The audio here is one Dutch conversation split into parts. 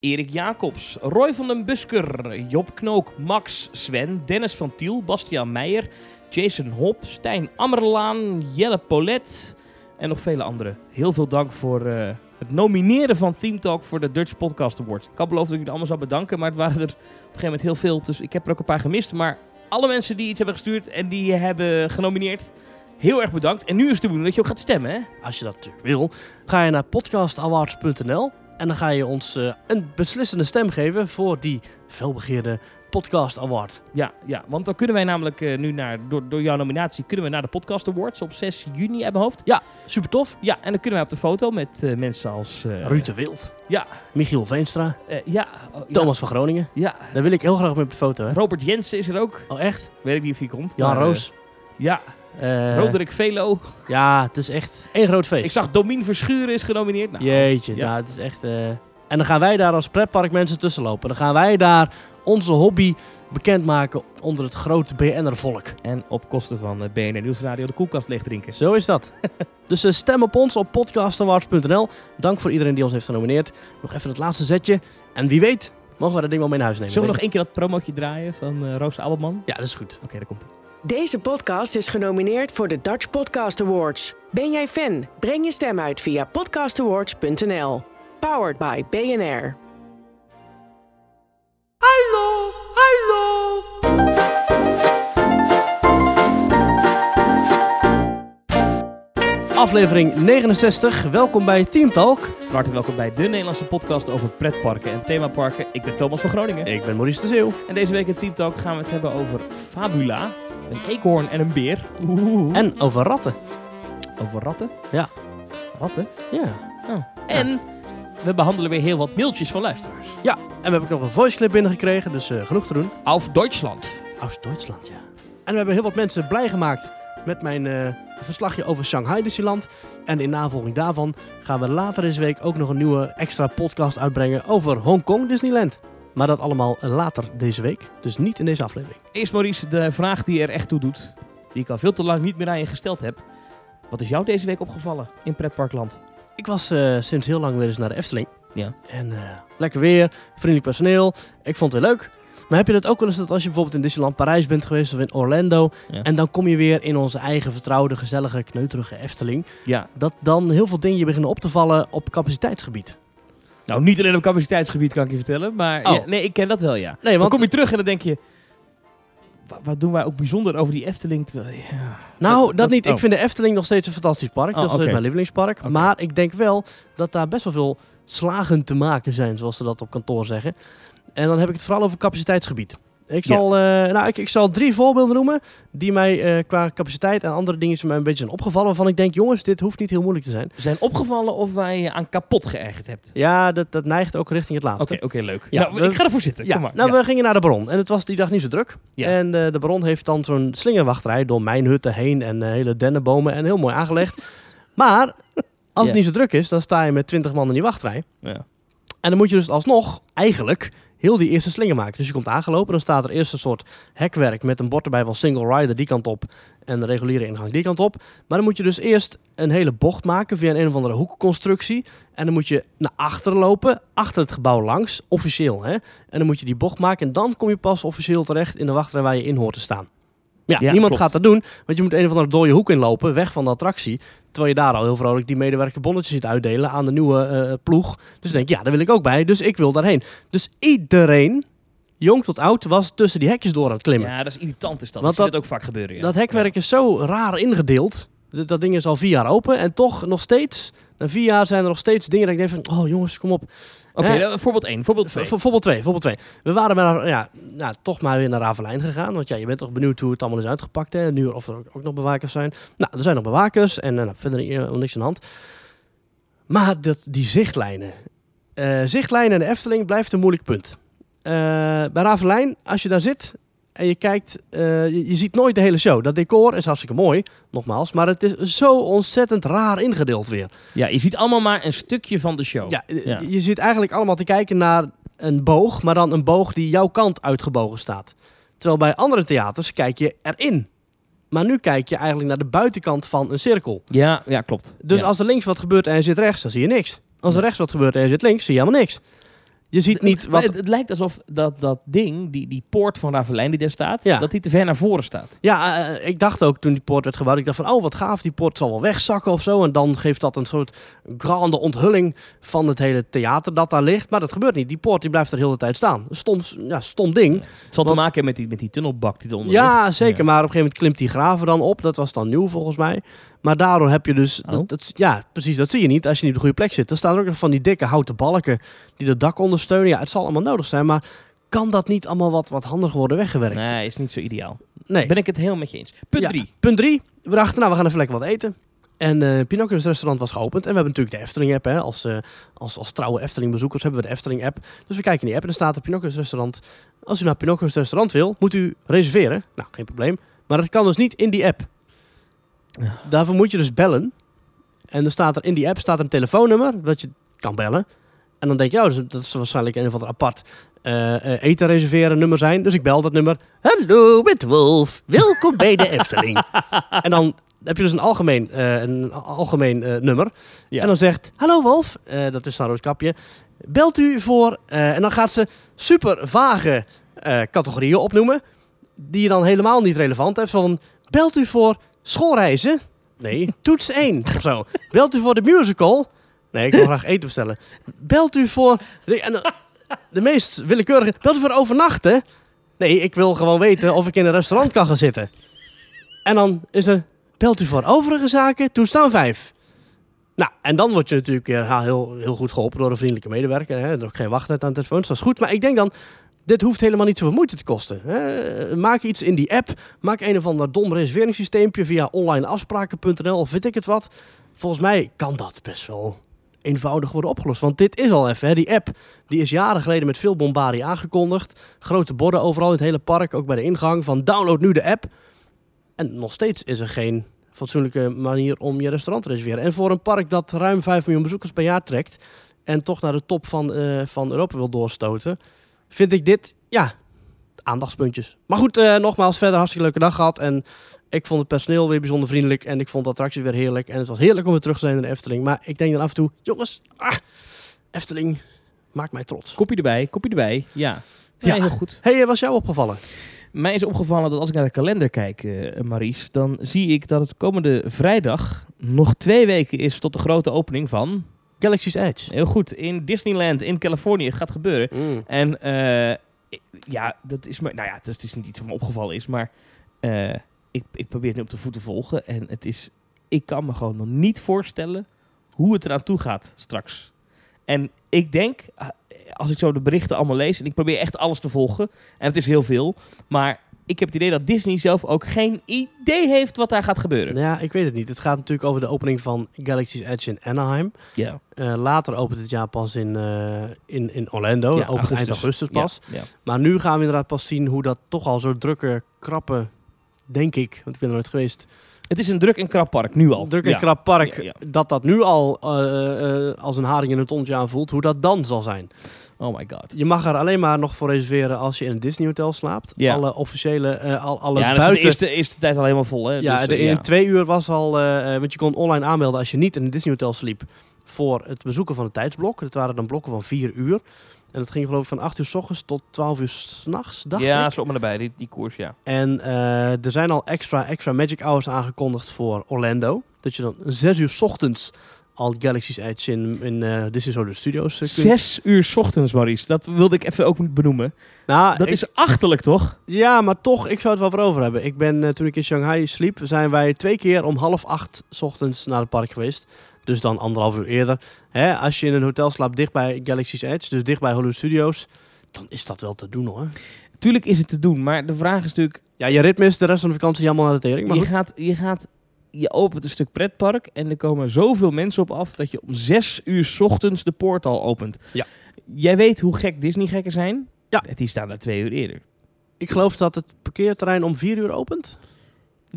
Erik Jacobs, Roy van den Busker, Job Knook, Max, Sven, Dennis van Tiel, Bastiaan Meijer, Jason Hop, Stijn Ammerlaan, Jelle Polet en nog vele anderen. Heel veel dank voor eh, het nomineren van Theme Talk voor de Dutch Podcast Awards. Ik had beloofd dat ik jullie allemaal zou bedanken, maar het waren er op een gegeven moment heel veel. Dus ik heb er ook een paar gemist. Maar alle mensen die iets hebben gestuurd en die hebben genomineerd, heel erg bedankt. En nu is het de bedoeling dat je ook gaat stemmen, hè? Als je dat wil, ga je naar podcastawards.nl en dan ga je ons eh, een beslissende stem geven voor die felbegeerde Podcast Award. Ja, ja, want dan kunnen wij namelijk eh, nu naar, door, door jouw nominatie, kunnen we naar de Podcast Awards op 6 juni mijn hoofd. Super tof. Ja, en dan kunnen wij op de foto met eh, mensen als... eh, Ruud de Wild. Ja. Michiel Veenstra. ja, oh, ja, Thomas van Groningen. Ja, Daar wil ik heel graag mee op de foto. Hè? Robert Jensen is er ook. Oh, echt? Weet ik niet of hij komt. Jan maar, Roos. ja, Eh, Roderick Velo. Ja, het is echt één groot feest. Ik zag Domien Verschuren is genomineerd. Nou, Jeetje, Ja. nou, het is echt... eh, En dan gaan wij daar als pretpark mensen tussen lopen. Dan gaan wij daar onze hobby bekendmaken onder het grote BN'er-volk. En op kosten van eh, BNR Nieuwsradio de koelkast leeg drinken. Zo is dat. dus stem op ons op podcastawards.nl. Dank voor iedereen die ons heeft genomineerd. Nog even het laatste zetje. En wie weet, mogen we dat ding wel mee naar huis nemen. Zullen we nog één keer dat promotje draaien van Roos Abelman? Ja, dat is goed. Oké, daar komt hij. Deze podcast is genomineerd voor de Dutch Podcast Awards. Ben jij fan? Breng je stem uit via podcastawards.nl. Powered by BNR. Hallo, hallo. Aflevering 69. Welkom bij Team Talk. Van harte welkom bij de Nederlandse podcast over pretparken en themaparken. Ik ben Thomas van Groningen. Ik ben Maurice de Zeeuw. En deze week in Team Talk gaan we het hebben over Fabula, een eekhoorn en een beer. Oeh. En over ratten. over ratten. Ja. Ratten? Ja. Oh. En we behandelen weer heel wat mailtjes van luisteraars. Ja, en we hebben ook nog een voice clip binnengekregen, dus eh, genoeg te doen. Auf Duitsland. Oost-Duitsland, ja. En we hebben heel wat mensen blij gemaakt met mijn eh, verslagje over Shanghai Disneyland. En in navolging daarvan gaan we later deze week ook nog een nieuwe extra podcast uitbrengen over Hongkong Disneyland. Maar dat allemaal later deze week, dus niet in deze aflevering. Eerst Maurice, de vraag die er echt toe doet. Die ik al veel te lang niet meer aan je gesteld heb. Wat is jou deze week opgevallen in pretparkland? Ik was eh, sinds heel lang weer eens naar de Efteling. Ja. En eh, lekker weer, vriendelijk personeel. Ik vond het weer leuk. Maar heb je dat ook wel eens dat als je bijvoorbeeld in Disneyland Parijs bent geweest of in Orlando... Ja. en dan kom je weer in onze eigen vertrouwde, gezellige, kneuterige Efteling... Ja. dat dan heel veel dingen je beginnen op te vallen op capaciteitsgebied. Nou, niet alleen op capaciteitsgebied kan ik je vertellen. Maar Oh. ja, nee, ik ken dat wel, ja. Nee, Dan want kom je terug en dan denk je... "Wa- Wat doen wij ook bijzonder over die Efteling? Terwijl, ja, nou, dat- niet. oh. Ik vind de Efteling nog steeds een fantastisch park. Oh, dat is mijn lievelingspark. Maar ik denk wel dat daar best wel veel slagen te maken zijn, zoals ze dat op kantoor zeggen. En dan heb ik het vooral over capaciteitsgebied. Ik Ja. zal, eh, nou, ik, ik zal drie voorbeelden noemen die mij eh, qua capaciteit en andere dingen mij een beetje zijn opgevallen. Waarvan ik denk, jongens, dit hoeft niet heel moeilijk te zijn. We zijn opgevallen of wij je aan kapot geërgerd hebt. Ja, dat, dat neigt ook richting het Oké, laatste. oké, leuk. Ja, nou, we- ik ga ervoor zitten. Ja, Kom maar. nou, Ja. we gingen naar de Baron. En het was die dag niet zo druk. En eh, de Baron heeft dan zo'n slingerwachterij door mijn hutten heen en hele dennenbomen en heel mooi aangelegd. maar als het niet zo druk is, dan sta je met 20 man in die wachtrij. Ja. En dan moet je dus alsnog, eigenlijk, heel die eerste slinger maken. Dus je komt aangelopen, dan staat er eerst een soort hekwerk met een bord erbij van single rider die kant op en de reguliere ingang die kant op. Maar dan moet je dus eerst een hele bocht maken via een, een of andere hoekconstructie. En dan moet je naar achteren lopen, achter het gebouw langs, officieel hè. En dan moet je die bocht maken en dan kom je pas officieel terecht in de wachtrij waar je in hoort te staan. Ja, Ja, niemand klopt. gaat dat doen, want je moet een of andere dode hoek inlopen, weg van de attractie. Terwijl je daar al heel vrolijk die medewerker bonnetjes ziet uitdelen aan de nieuwe eh, ploeg. Dus dan denk ik, ja, daar wil ik ook bij, dus ik wil daarheen. Dus iedereen, jong tot oud, was tussen die hekjes door aan het klimmen. Ja, dat is irritant is dat. Want dat- dat ook vaak gebeuren. Ja. Dat hekwerk is zo raar ingedeeld. Dat, dat ding is al vier jaar open en toch nog steeds, na vier jaar zijn er nog steeds dingen dat ik denk van, oh jongens, kom op. Oké, eh, voorbeeld 1, voorbeeld 2. Vo- Voorbeeld 2, voorbeeld 2. We waren maar, ja, nou, toch maar weer naar Ravelijn gegaan. Want ja, je bent toch benieuwd hoe het allemaal is uitgepakt. Hè? Nu of er ook, nog bewakers zijn. Nou, er zijn nog bewakers en eh, nou, verder eh, niks aan de hand. Maar dat, die zichtlijnen. Eh, zichtlijnen en de Efteling blijft een moeilijk punt. Bij Ravelijn, als je daar zit en je kijkt, eh, je, je ziet nooit de hele show. Dat decor is hartstikke mooi, nogmaals. Maar het is zo ontzettend raar ingedeeld weer. Ja, je ziet allemaal maar een stukje van de show. Ja, eh, Ja. je zit eigenlijk allemaal te kijken naar een boog, maar dan een boog die jouw kant uitgebogen staat. Terwijl bij andere theaters kijk je erin. Maar nu kijk je eigenlijk naar de buitenkant van een cirkel. ja, ja, klopt. Dus Ja. als er links wat gebeurt en je zit rechts, dan zie je niks. Als er rechts wat gebeurt en je zit links, zie je helemaal niks. Je ziet niet wat... Het, het lijkt alsof dat, dat ding, die, die poort van Ravelijn die daar staat, Ja. dat die te ver naar voren staat. Ja, eh, ik dacht ook toen die poort werd gebouwd, ik dacht van, oh wat gaaf, die poort zal wel wegzakken of zo. En dan geeft dat een soort grande onthulling van het hele theater dat daar ligt. Maar dat gebeurt niet. Die poort die blijft er de hele tijd staan. Stom, ja, stom ding. Het zal te maken hebben met die, met die tunnelbak die eronder Ja, ligt. zeker. Maar op een gegeven moment klimt die graven dan op. Dat was dan nieuw volgens mij. Maar daardoor heb je dus... Oh. Dat, dat- ja, precies. Dat zie je niet als je niet op de goede plek zit. Er staan ook nog van die dikke houten balken die het dak ondersteunen. Ja, het zal allemaal nodig zijn. Maar kan dat niet allemaal wat, wat handiger worden weggewerkt? Nee, is niet zo ideaal. Nee. Ben ik het heel met je eens. Punt Ja. 3. Punt drie. We dachten, nou, we gaan even lekker wat eten. En eh Pinocchio's restaurant was geopend. En we hebben natuurlijk de Efteling-app. hè. Als, eh, als, als trouwe Efteling-bezoekers hebben we de Efteling-app. Dus we kijken in die app en er staat er Pinocchio's restaurant. Als u naar Pinocchio's restaurant wil, moet u reserveren. Nou, geen probleem. Maar dat kan dus niet in die app. Daarvoor moet je dus bellen. En er staat er in die app staat een telefoonnummer dat je kan bellen. En dan denk je, oh, dat is, waarschijnlijk een of ander apart eh, eten reserveren nummer zijn. Dus ik bel dat nummer. Hallo, met Wolf. Welkom bij de Efteling. en dan heb je dus een algemeen, eh, een algemeen nummer. Ja. En dan zegt, hallo Wolf, dat is dan roodkapje. Belt u voor, en dan gaat ze super vage categorieën opnoemen. Die je dan helemaal niet relevant hebt. Van, belt u voor schoolreizen? Nee, toets 1 of zo. Belt u voor de musical? Nee, ik wil graag eten bestellen. Belt u voor... Eh, de meest willekeurige... Belt u voor overnachten? Nee, ik wil gewoon weten of ik in een restaurant kan gaan zitten. En dan is er... Belt u voor overige zaken? Toestaan 5. Nou, en dan word je natuurlijk eh, ja, heel, heel goed geholpen door een vriendelijke medewerker. Hè. Er is ook geen wachttijd aan de telefoon, dus dat is goed. Maar ik denk dan, dit hoeft helemaal niet zoveel moeite te kosten. Maak iets in die app. Maak een of ander dom reserveringssysteempje via onlineafspraken.nl of weet ik het wat. Volgens mij kan dat best wel eenvoudig worden opgelost. Want dit is al even, hè. die app die is jaren geleden met veel bombardie aangekondigd. Grote borden overal in het hele park, ook bij de ingang van download nu de app. En nog steeds is er geen fatsoenlijke manier om je restaurant te reserveren. En voor een park dat ruim 5 miljoen bezoekers per jaar trekt en toch naar de top van, eh, van Europa wil doorstoten, vind ik dit, ja, aandachtspuntjes. Maar goed, eh, nogmaals, verder hartstikke leuke dag gehad. En ik vond het personeel weer bijzonder vriendelijk en ik vond de attracties weer heerlijk. En het was heerlijk om weer terug te zijn in de Efteling. Maar ik denk dan af en toe, jongens, ah, Efteling maakt mij trots. Kopje erbij, kopje erbij. Ja. Ja. Heel goed. hey, was jou opgevallen? Mij is opgevallen dat als ik naar de kalender kijk, eh Maries, dan zie ik dat het komende vrijdag nog twee weken is tot de grote opening van... Galaxy's Edge. Heel goed, in Disneyland in Californië. Het gaat gebeuren. Mm. En eh, ja, dat is me, nou ja, dat is niet iets wat me opgevallen is, maar eh, ik, ik probeer het nu op de voet te volgen. En het is, ik kan me gewoon nog niet voorstellen hoe het eraan toe gaat straks. En ik denk, ah, als ik zo de berichten allemaal lees, en ik probeer echt alles te volgen, en het is heel veel, maar ik heb het idee dat Disney zelf ook geen idee heeft wat daar gaat gebeuren. Ja, ik weet het niet. Het gaat natuurlijk over de opening van Galaxy's Edge in Anaheim. Ja, Eh, later opent het jaar pas in, eh, in, in Orlando. Ja, opent eind augustus pas. Ja, ja. Maar nu gaan we inderdaad pas zien hoe dat toch al zo drukke, krappe, denk ik, want ik ben er nooit geweest, Het is een druk en krap park, nu al. druk en krap park, dat dat nu al eh, als een haring in een tontje aanvoelt, hoe dat dan zal zijn. Oh my god. Je mag er alleen maar nog voor reserveren als je in een Disney hotel slaapt. Ja. Alle officiële, eh, al, alle ja, dat is buiten... de eerste, eerste tijd al helemaal vol. Hè? Ja, Dus, de, eh, in twee uur was al, eh, want je kon online aanmelden als je niet in een Disney hotel sliep voor het bezoeken van het tijdsblok. Dat waren dan blokken van vier uur. En dat ging geloof ik van 8 uur s ochtends tot 12 uur s'nachts, dacht ja, ik. zo maar erbij, die, die koers, ja. En er zijn al extra, extra Magic Hours aangekondigd voor Orlando. Dat je dan 6 uur 's ochtends al Galaxy's Edge in, in eh Disney Hollywood Studios eh, kunt. Zes uur 's ochtends, Maurice. Dat wilde ik even ook benoemen. Nou, Dat ik- is achterlijk, toch? Ja, maar toch, ik zou het wel voor over hebben. Ik ben, eh, toen ik in Shanghai sliep, zijn wij twee keer om half acht 's ochtends naar het park geweest. Dus dan anderhalf uur eerder. Hè, als je in een hotel slaapt dicht bij Galaxy's Edge, dus dicht bij Hollywood Studios, dan is dat wel te doen hoor. Tuurlijk is het te doen, maar de vraag is natuurlijk... Ja, je ritme is de rest van de vakantie helemaal naar de tering. Maar Je goed. gaat, je gaat... Je opent een stuk pretpark en er komen zoveel mensen op af... dat je om zes uur 's ochtends de poort al opent. Ja. Jij weet hoe gek Disney-gekken zijn? Ja. Die staan daar twee uur eerder. Ik geloof dat het parkeerterrein om vier uur opent.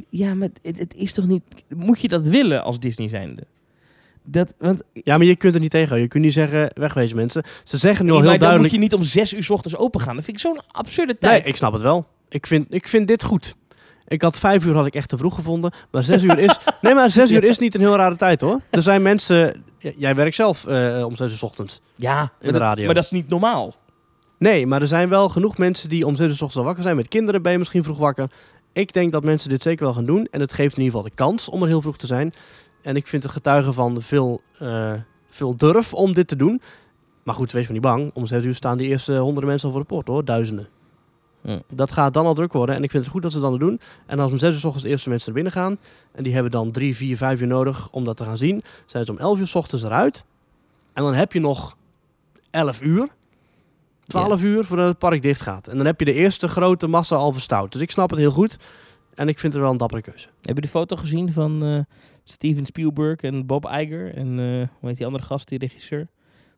Ja, maar het, het is toch niet... Moet je dat willen als Disney zijnde? Dat, want Ja, maar je kunt er niet tegen. Je kunt niet zeggen, wegwezen mensen. Ze zeggen nu al Nee, heel maar dan moet duidelijk... je niet om zes uur 's ochtends open gaan. Dat vind ik zo'n absurde tijd. Nee, ik snap het wel. Ik vind, ik vind dit goed. Ik had vijf uur had ik echt te vroeg gevonden. Maar zes uur is... Nee, maar zes uur is niet een heel rare tijd hoor. Er zijn mensen... Jij werkt zelf eh, om zes uur 's ochtends. Ja, maar de dat- radio. Maar dat is niet normaal. Nee, maar er zijn wel genoeg mensen die om zes uur 's ochtends al wakker zijn. Met kinderen ben je misschien vroeg wakker. Ik denk dat mensen dit zeker wel gaan doen. En het geeft in ieder geval de kans om er heel vroeg te zijn. En ik vind het getuigen van veel, eh, veel durf om dit te doen. Maar goed, wees maar niet bang. Om zes uur staan die eerste honderden mensen al voor de poort hoor. Duizenden. Ja. Dat gaat dan al druk worden. En ik vind het goed dat ze het dan doen. En als om zes uur 's ochtends de eerste mensen naar binnen gaan. En die hebben dan drie, vier, vijf uur nodig om dat te gaan zien. Zijn ze om elf uur 's ochtends eruit. En dan heb je nog elf uur. 12 uur voordat het park dicht gaat. En dan heb je de eerste grote massa al verstout. Dus ik snap het heel goed. En ik vind het wel een dappere keuze. Heb je de foto gezien van eh, Steven Spielberg en Bob Iger en eh, hoe heet die andere gast, die regisseur?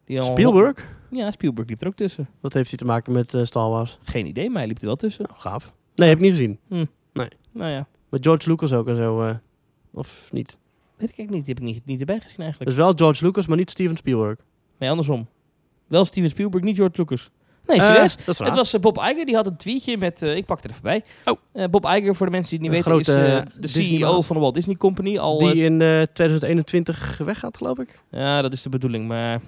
Die al- Spielberg? Ja, Spielberg liep er ook tussen. Wat heeft hij te maken met eh, Star Wars? Geen idee, maar hij liep er wel tussen. Nou, gaaf. Nee, heb ik niet gezien. Nou ja, Met George Lucas ook en zo. eh, of niet? weet ik eigenlijk niet. Die heb ik niet, niet erbij gezien eigenlijk. Dus wel George Lucas, maar niet Steven Spielberg. Nee, andersom. Wel Steven Spielberg, niet George Lucas. Nee, Eh, serieus. dat is waar. Het was Bob Iger, die had een tweetje met... ik pak er even bij. Oh. Bob Iger, voor de mensen die het niet Een weten, grote, is de. CEO van de Walt Disney Company. Al, Die in eh, 2021 weggaat, geloof ik. ja, dat is de bedoeling, maar...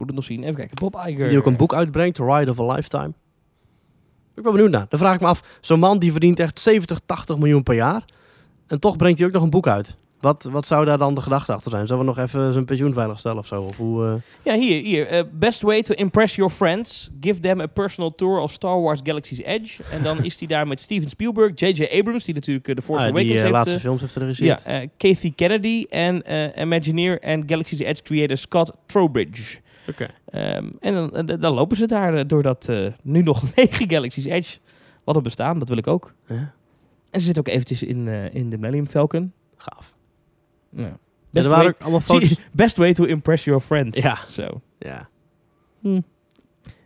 Moet het nog zien. Even kijken. Bob Iger. Die ook een boek uitbrengt, The Ride of a Lifetime. Ik ben benieuwd naar. Dan vraag ik me af, zo'n man die verdient echt 70, 80 miljoen per jaar. En toch brengt hij ook nog een boek uit. Wat, wat zou daar dan de gedachte achter zijn? Zullen we nog even zijn pensioen veiligstellen of zo? Of hoe, eh, Ja, hier. hier. Eh, best way to impress your friends. Give them a personal tour of Star Wars Galaxy's Edge. En dan is hij daar met Steven Spielberg, J.J. Abrams, die natuurlijk eh, The Force ah, die Awakens heeft... laatste eh, films heeft geregisseerd. ja, Kathy Kennedy en Imagineer en Galaxy's Edge creator Scott Trowbridge. Oké. Ehm, en dan, eh, dan lopen ze daar eh, door dat eh, nu nog lege Galaxy's Edge. Wat er bestaan, dat wil ik ook. Ja, En ze zit ook eventjes in, in de Millennium Falcon. gaaf. Ja. Best, way, allemaal foto's. best way to impress your friends. Ja. Zo. Ja. Hm.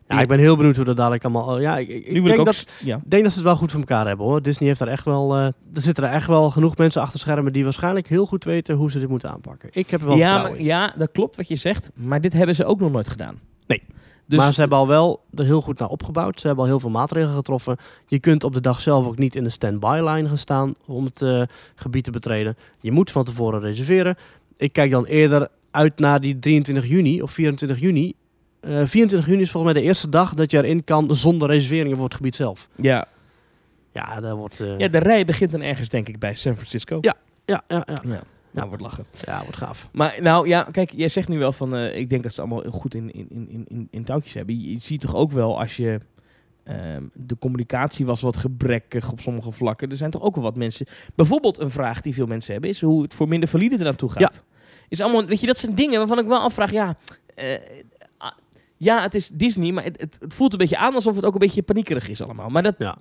Ja, ik ben heel benieuwd hoe dat dadelijk allemaal... oh, ja, ik, ik, denk, ik ook... dat, ja. ik denk dat ze het wel goed voor elkaar hebben hoor. Disney heeft daar echt wel... eh, er zitten er echt wel genoeg mensen achter schermen die waarschijnlijk heel goed weten hoe ze dit moeten aanpakken. Ik heb er wel ja, maar, ja, dat klopt wat je zegt. Maar dit hebben ze ook nog nooit gedaan. Nee. Dus, maar ze hebben al wel er heel goed naar opgebouwd. Ze hebben al heel veel maatregelen getroffen. Je kunt op de dag zelf ook niet in de stand-by-line gaan staan om het eh, gebied te betreden. Je moet van tevoren reserveren. Ik kijk dan eerder uit naar die 23 juni of 24 juni. Eh 24 juni is volgens mij de eerste dag dat je erin kan zonder reserveringen voor het gebied zelf. ja. Ja, daar wordt... eh, ja, de rij begint dan ergens, denk ik, bij San Francisco. Ja. ja, ja, ja. Ja, nou, wordt lachen. Ja, wordt gaaf. Maar nou ja, kijk, jij zegt nu wel van, eh, ik denk dat ze allemaal heel goed in, in, in, in, in touwtjes hebben. Je, je ziet toch ook wel als je, ehm, de communicatie was wat gebrekkig op sommige vlakken. Er zijn toch ook wel wat mensen, bijvoorbeeld een vraag die veel mensen hebben, is hoe het voor minder valide eraan toe gaat. Is allemaal, weet je, dat zijn dingen waarvan ik wel afvraag, ja, eh, ja, het is Disney, maar het, het, het voelt een beetje aan alsof het ook een beetje paniekerig is allemaal. Maar dat, Ja.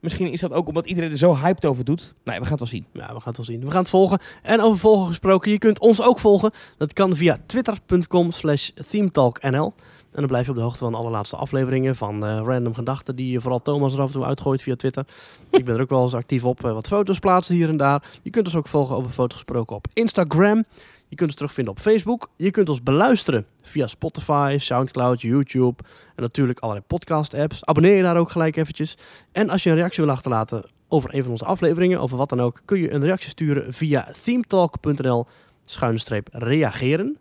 misschien is dat ook omdat iedereen er zo hyped over doet. Nee, we gaan het wel zien. Ja, we gaan het wel zien. We gaan het volgen. En over volgen gesproken, je kunt ons ook volgen. Dat kan via twitter.com slash themetalknl. En dan blijf je op de hoogte van alle laatste afleveringen van eh, Random Gedachten, die vooral Thomas er af en toe uitgooit via Twitter. Ik ben er ook wel eens actief op, eh, wat foto's plaatsen hier en daar. Je kunt ons ook volgen over foto's gesproken op Instagram. Je kunt ons terugvinden op Facebook. Je kunt ons beluisteren via Spotify, Soundcloud, YouTube en natuurlijk allerlei podcast-apps. Abonneer je daar ook gelijk eventjes. En als je een reactie wil achterlaten over een van onze afleveringen, over wat dan ook, kun je een reactie sturen via themetalk.nl reageren.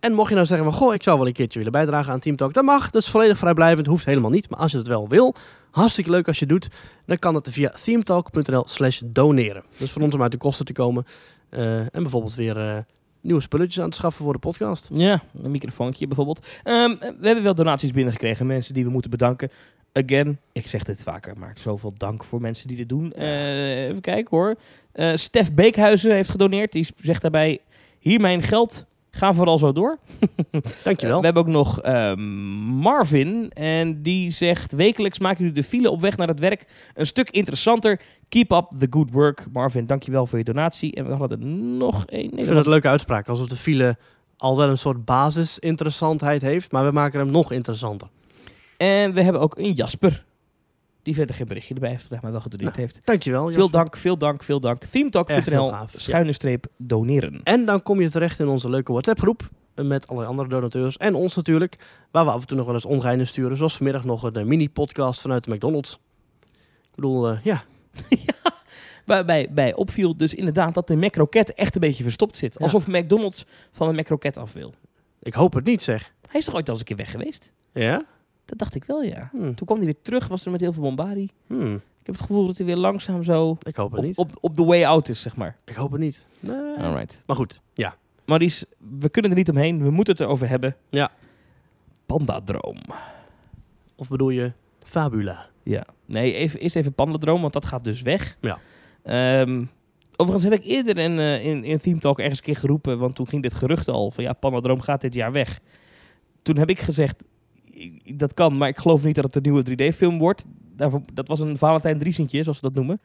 En mocht je nou zeggen van, goh, ik zou wel een keertje willen bijdragen aan Team Talk, dat mag. Dat is volledig vrijblijvend, hoeft helemaal niet. Maar als je het wel wil, hartstikke leuk als je het doet, dan kan het via themetalk.nl slash doneren. Dus voor ons om uit de kosten te komen en bijvoorbeeld weer eh, nieuwe spulletjes aan te schaffen voor de podcast. Ja, een microfoontje bijvoorbeeld. Ehm, we hebben wel donaties binnengekregen, mensen die we moeten bedanken. Again, ik zeg dit vaker, maar zoveel dank voor mensen die dit doen. Eh, even kijken hoor. Eh Stef Beekhuizen heeft gedoneerd. Die zegt daarbij, hier mijn geld, ga vooral zo door. Dankjewel. Eh, we hebben ook nog ehm, Marvin. En die zegt, wekelijks maken jullie de file op weg naar het werk een stuk interessanter. Keep up the good work. Marvin, dankjewel voor je donatie. En we hadden er nog één. Ik vind dat een leuke uitspraak. Alsof de file al wel een soort basisinteressantheid heeft, maar we maken hem nog interessanter. En we hebben ook een Jasper. Die verder geen berichtje erbij heeft gedaan, maar wel gedoneerd Nou, heeft. Dankjewel. Veel Jasper. dank, veel dank, veel dank. Echt heel Themetalk.nl, schuine streep, doneren. En dan kom je terecht in onze leuke WhatsApp-groep. eh, Met allerlei andere donateurs. En ons natuurlijk. Waar we af en toe nog wel eens ongeinen sturen. Zoals vanmiddag nog een eh, mini-podcast vanuit de McDonald's. Ik bedoel, eh, ja. Waarbij bij opviel dus inderdaad dat de McRocket echt een beetje verstopt zit. Ja. Alsof McDonald's van een McRocket af wil. Ik hoop het niet, zeg. Hij is toch ooit al eens een keer weg geweest? Ja? Dat dacht ik wel, ja. Hm. Toen kwam hij weer terug, was er met heel veel bombardie. Hm. Ik heb het gevoel dat hij weer langzaam zo Ik hoop het op, niet. op, op de way out is, zeg maar. Ik hoop het niet. Nee. Alright. Maar goed, ja. Maurice, we kunnen er niet omheen. We moeten het erover hebben. Ja. Pandadroom. Of bedoel je Fabula? Ja. Nee, even, eerst even Pandadroom, want dat gaat dus weg. Ja. Ehm, overigens heb ik eerder in, eh, in, in Theme Talk ergens een keer geroepen, want toen ging dit gerucht al van ja, Pandadroom gaat dit jaar weg. Toen heb ik gezegd, ik- dat kan, maar ik geloof niet dat het een nieuwe 3D-film wordt. Daarvoor, dat was een Valentijn Driesentje, zoals ze dat noemen.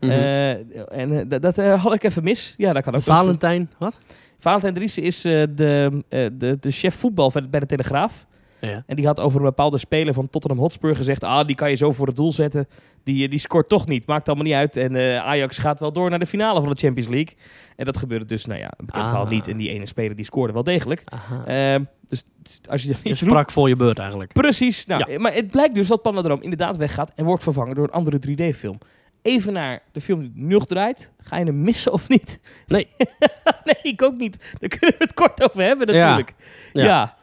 Mhm. Eh, en eh, dat- had ik even mis. Ja, dat kan ook. Valentijn, wat? Valentijn Driessen is de, de, de chef voetbal bij de Telegraaf. Ja. En die had over een bepaalde speler van Tottenham Hotspur gezegd... ah, die kan je zo voor het doel zetten. Die, eh, die scoort toch niet. Maakt allemaal niet uit. En eh, Ajax gaat wel door naar de finale van de Champions League. En dat gebeurde dus, nou ja, een bekend Ah. verhaal niet. En die ene speler die scoorde wel degelijk. Ehm, dus als je dat Je roept... sprak voor je beurt eigenlijk. Precies. Nou, eh, Maar het blijkt dus dat Panadroom inderdaad weggaat... en wordt vervangen door een andere 3D-film. Even naar de film die nu nog draait. Ga je hem missen of niet? Nee. nee, ik ook niet. Daar kunnen we het kort over hebben natuurlijk. Ja. Ja. ja.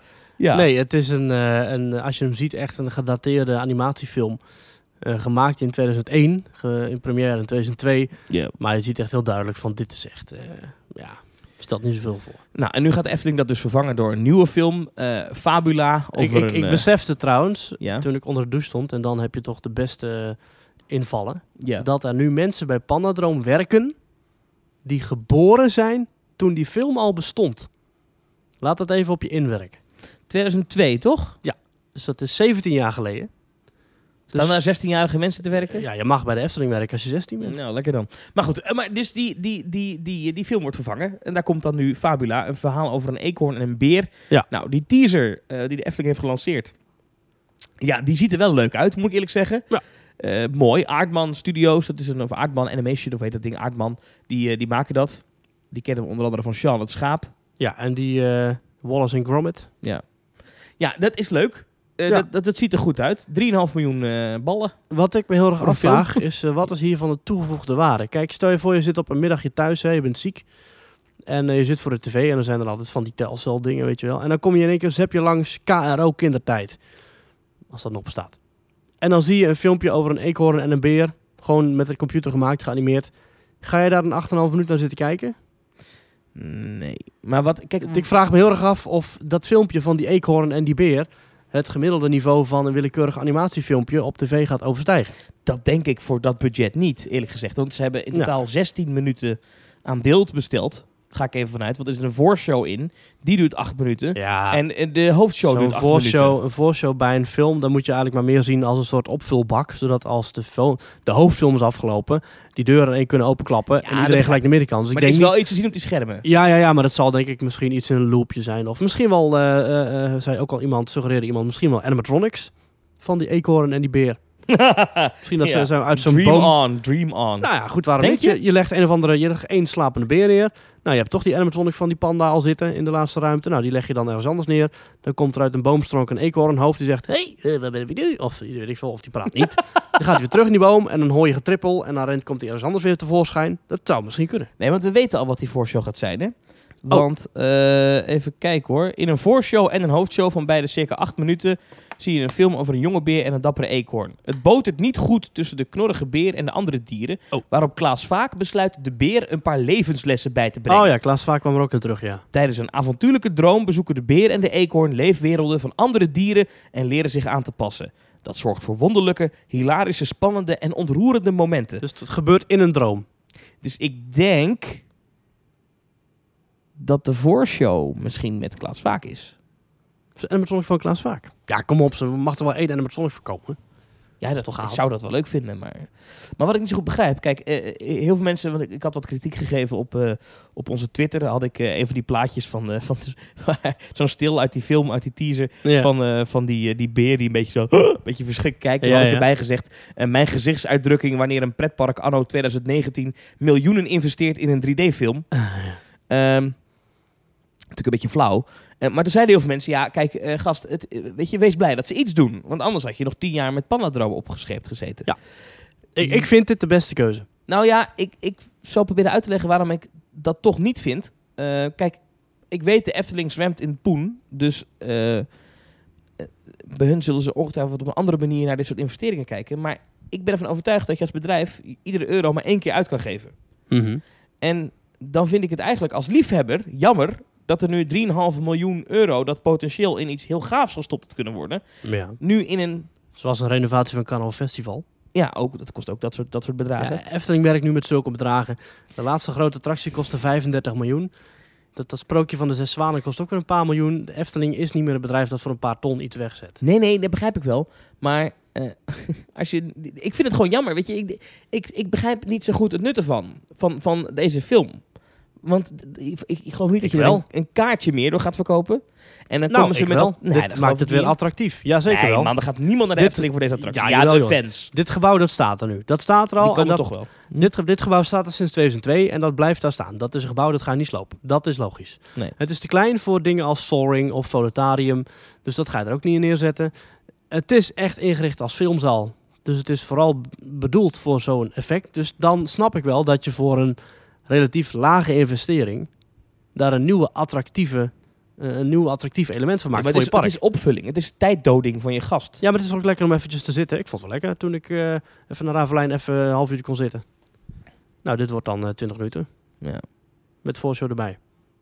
Nee, het is een, eh, een, als je hem ziet, echt een gedateerde animatiefilm. Eh, gemaakt in 2001, ge- in première in 2002. Ja. Maar je ziet echt heel duidelijk van dit is echt, eh, ja, stelt niet zoveel voor. Nou, en nu gaat Efteling dat dus vervangen door een nieuwe film. Fabula. Ik, Over ik, een, ik besefte trouwens, ja, toen ik onder de douche stond, en dan heb je toch de beste invallen, ja. dat er nu mensen bij Pandadroom werken die geboren zijn toen die film al bestond. Laat dat even op je inwerken. 2002, toch? Dus dat is 17 jaar geleden. Staan daar 16-jarige mensen te werken? ja, je mag bij de Efteling werken als je 16 bent. Nou, lekker dan. Maar goed, eh, maar dus die, die, die, die, die film wordt vervangen. En daar komt dan nu Fabula, een verhaal over een eekhoorn en een beer. Ja. Nou, die teaser eh, die de Efteling heeft gelanceerd. Ja, die ziet er wel leuk uit, moet ik eerlijk zeggen. Ja. Eh, mooi. Aardman Studios, dat is een of Aardman Animation, of heet dat ding Aardman. Die, eh, die maken dat. Die kennen we onder andere van Sean het Schaap. Ja, en die eh, Wallace en Gromit. Ja, ja dat is leuk. Ja. dat, dat, dat ziet er goed uit. 3,5 miljoen eh, ballen. Wat ik me heel erg afvraag is, eh, wat is hiervan de toegevoegde waarde? Kijk, stel je voor je zit op een middagje thuis, hè, je bent ziek. En je zit voor de tv en dan zijn er altijd van die telcel dingen, weet je wel. En dan kom je in één keer, heb je langs KRO kindertijd. Als dat nog bestaat. En dan zie je een filmpje over een eekhoorn en een beer. Gewoon met de computer gemaakt, geanimeerd. Ga je daar een 8,5 minuut naar zitten kijken? Nee. Maar wat, kijk, Ik vraag me heel erg af of dat filmpje van die eekhoorn en die beer... het gemiddelde niveau van een willekeurig animatiefilmpje op tv gaat overstijgen. dat denk ik voor dat budget niet, eerlijk gezegd. Want ze hebben in Ja. totaal 16 minuten aan beeld besteld. Ga ik even vanuit. Want er is een voorshow in. Die duurt 8 minuten. Ja, En de hoofdshow Zo'n duurt 8 voorshow, minuten. een voorshow bij een film, dan moet je eigenlijk maar meer zien als een soort opvulbak. Zodat als de, film, de hoofdfilm is afgelopen, die deuren één kunnen openklappen Ja, en iedereen gelijk naar midden kan. Dus Maar ik er denk is niet... wel iets te zien op die schermen. Ja, ja, ja, maar dat zal denk ik misschien iets in een loopje zijn. Of misschien wel, eh, zei ook al iemand, suggereerde iemand, misschien wel animatronics van die eekhoorn en die beer. Misschien dat Ja. ze zo uit zo'n dream boom... on, dream on. Nou ja, goed, waarom Denk niet? Je? je legt een of andere, je legt één slapende beer neer. Nou, je hebt toch die animatronic van die panda al zitten in de laatste ruimte. Nou, die leg je dan ergens anders neer. Dan komt er uit een boomstronk een eekhoornhoofd die zegt... Hé, hey, eh, wat ben je nu? Of weet ik veel, of die praat niet. dan gaat hij weer terug in die boom en dan hoor je getrippel. En dan rent, komt hij ergens anders weer tevoorschijn. Dat zou misschien kunnen. Nee, want we weten al wat die voorshow gaat zijn, hè? Want, eh, even kijken hoor. In een voorshow en een hoofdshow van beide circa 8 minuten... zie je een film over een jonge beer en een dappere eekhoorn. Het botert niet goed tussen de knorrige beer en de andere dieren... Oh. waarop Klaas Vaak besluit de beer een paar levenslessen bij te brengen. Oh ja, Klaas Vaak kwam er ook in terug, ja. Tijdens een avontuurlijke droom bezoeken de beer en de eekhoorn leefwerelden van andere dieren en leren zich aan te passen. Dat zorgt voor wonderlijke, hilarische, spannende en ontroerende momenten. Dus het gebeurt in een droom. Dus ik denk dat de voorshow misschien met Klaas Vaak is. Animatronic van Klaas Vaak. Ja, kom op, ze mag er wel één animatronic voorkomen. Ja, dat, toch ik zou dat wel leuk vinden. Maar, maar wat ik niet zo goed begrijp. Kijk, eh, eh, heel veel mensen. Want ik, ik had wat kritiek gegeven op, eh, op onze Twitter. Had ik eh, even die plaatjes van. eh, van zo'n stil uit die film, uit die teaser. Ja. Van, eh, van die, die beer die een beetje zo. een beetje verschrikt kijkt. Ja, had ik ja. erbij gezegd. mijn gezichtsuitdrukking wanneer een pretpark anno 2019 miljoenen investeert in een 3D-film. Ah, Ehm natuurlijk een beetje flauw. Eh, maar toen zeiden heel veel mensen, ja, kijk, eh, gast, het, eh, weet je, wees blij dat ze iets doen. Want anders had je nog tien jaar met Panadroom opgescheept gezeten. Ja. Ik, ik vind dit de beste keuze. Nou ja, ik, ik zal proberen uit te leggen waarom ik dat toch niet vind. Kijk, ik weet de Efteling zwemt in poen. Dus bij hun zullen ze ongetwijfeld op een andere manier naar dit soort investeringen kijken. Maar ik ben ervan overtuigd dat je als bedrijf iedere euro maar één keer uit kan geven. En dan vind ik het eigenlijk als liefhebber jammer dat er nu 3,5 miljoen euro, dat potentieel in iets heel gaafs gestopt had kunnen worden, Ja. nu in een... Zoals een renovatie van Carnaval Festival. Ja, ook, dat kost ook dat soort, dat soort bedragen. Ja, Efteling werkt nu met zulke bedragen. De laatste grote attractie kostte 35 miljoen. Dat, dat sprookje van de Zes Zwanen kost ook weer een paar miljoen. De Efteling is niet meer een bedrijf dat voor een paar ton iets wegzet. Nee, nee, dat begrijp ik wel. Maar eh, als je, ik vind het gewoon jammer. Weet je, ik, ik, ik begrijp niet zo goed het nut ervan. Van, van deze film. Want ik, ik, geloof niet dat Ik je er wel. een, kaartje meer door gaat verkopen. En dan Nou, komen ze met dat. Nee, dat Dit maakt het weer attractief. Ja, zeker nee, wel. man, er gaat niemand naar de Dit- Efteling voor deze attractie. Ja, Ja, jawel, de joh. fans. Dit gebouw, dat staat er nu. Dat staat er al. En dat, toch wel. dit, ge- dit gebouw staat er sinds 2002 en dat blijft daar staan. Dat is een gebouw dat ga je niet slopen. Dat is logisch. Nee. Het is te klein voor dingen als Soaring of Solitarium. Dus dat ga je er ook niet in neerzetten. Het is echt ingericht als filmzaal. Dus het is vooral bedoeld voor zo'n effect. Dus dan snap ik wel dat je voor een relatief lage investering... daar een nieuwe attractieve, eh, een nieuw attractief element van maakt maar voor het, je is, park. het is opvulling. Het is tijddoding van je gast. Ja, maar het is ook lekker om eventjes te zitten. Ik vond het wel lekker toen ik eh, even naar Ravelijn even een half uur kon zitten. Nou, dit wordt dan eh 20 minuten. Ja. Met voorshow erbij.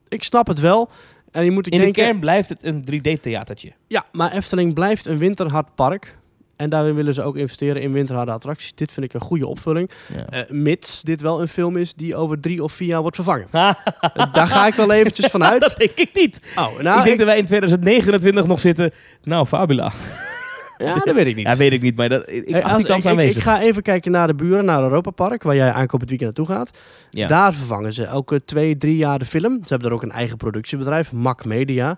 Ik snap het wel. En je moet In denken, de kern blijft het een 3D-theatertje. Ja, maar Efteling blijft een winterhard park. En daarin willen ze ook investeren in winterharde attracties. Dit vind ik een goede opvulling. Ja. Eh, mits dit wel een film is die over drie of vier jaar wordt vervangen. Daar ga ik wel eventjes van uit. dat denk ik niet. Oh, nou, ik denk dat wij in 2029 nog zitten. Nou, Fabula. Ja, dat weet ik niet. Ja, weet ik niet, maar dat, ik, ik Hey, acht als- die kans ik, aanwezig. ik ga even kijken naar de buren, naar Europa Park, waar jij aankomend weekend naartoe gaat. Ja. Daar vervangen ze elke twee, drie jaar de film. Ze hebben er ook een eigen productiebedrijf, Mac Media.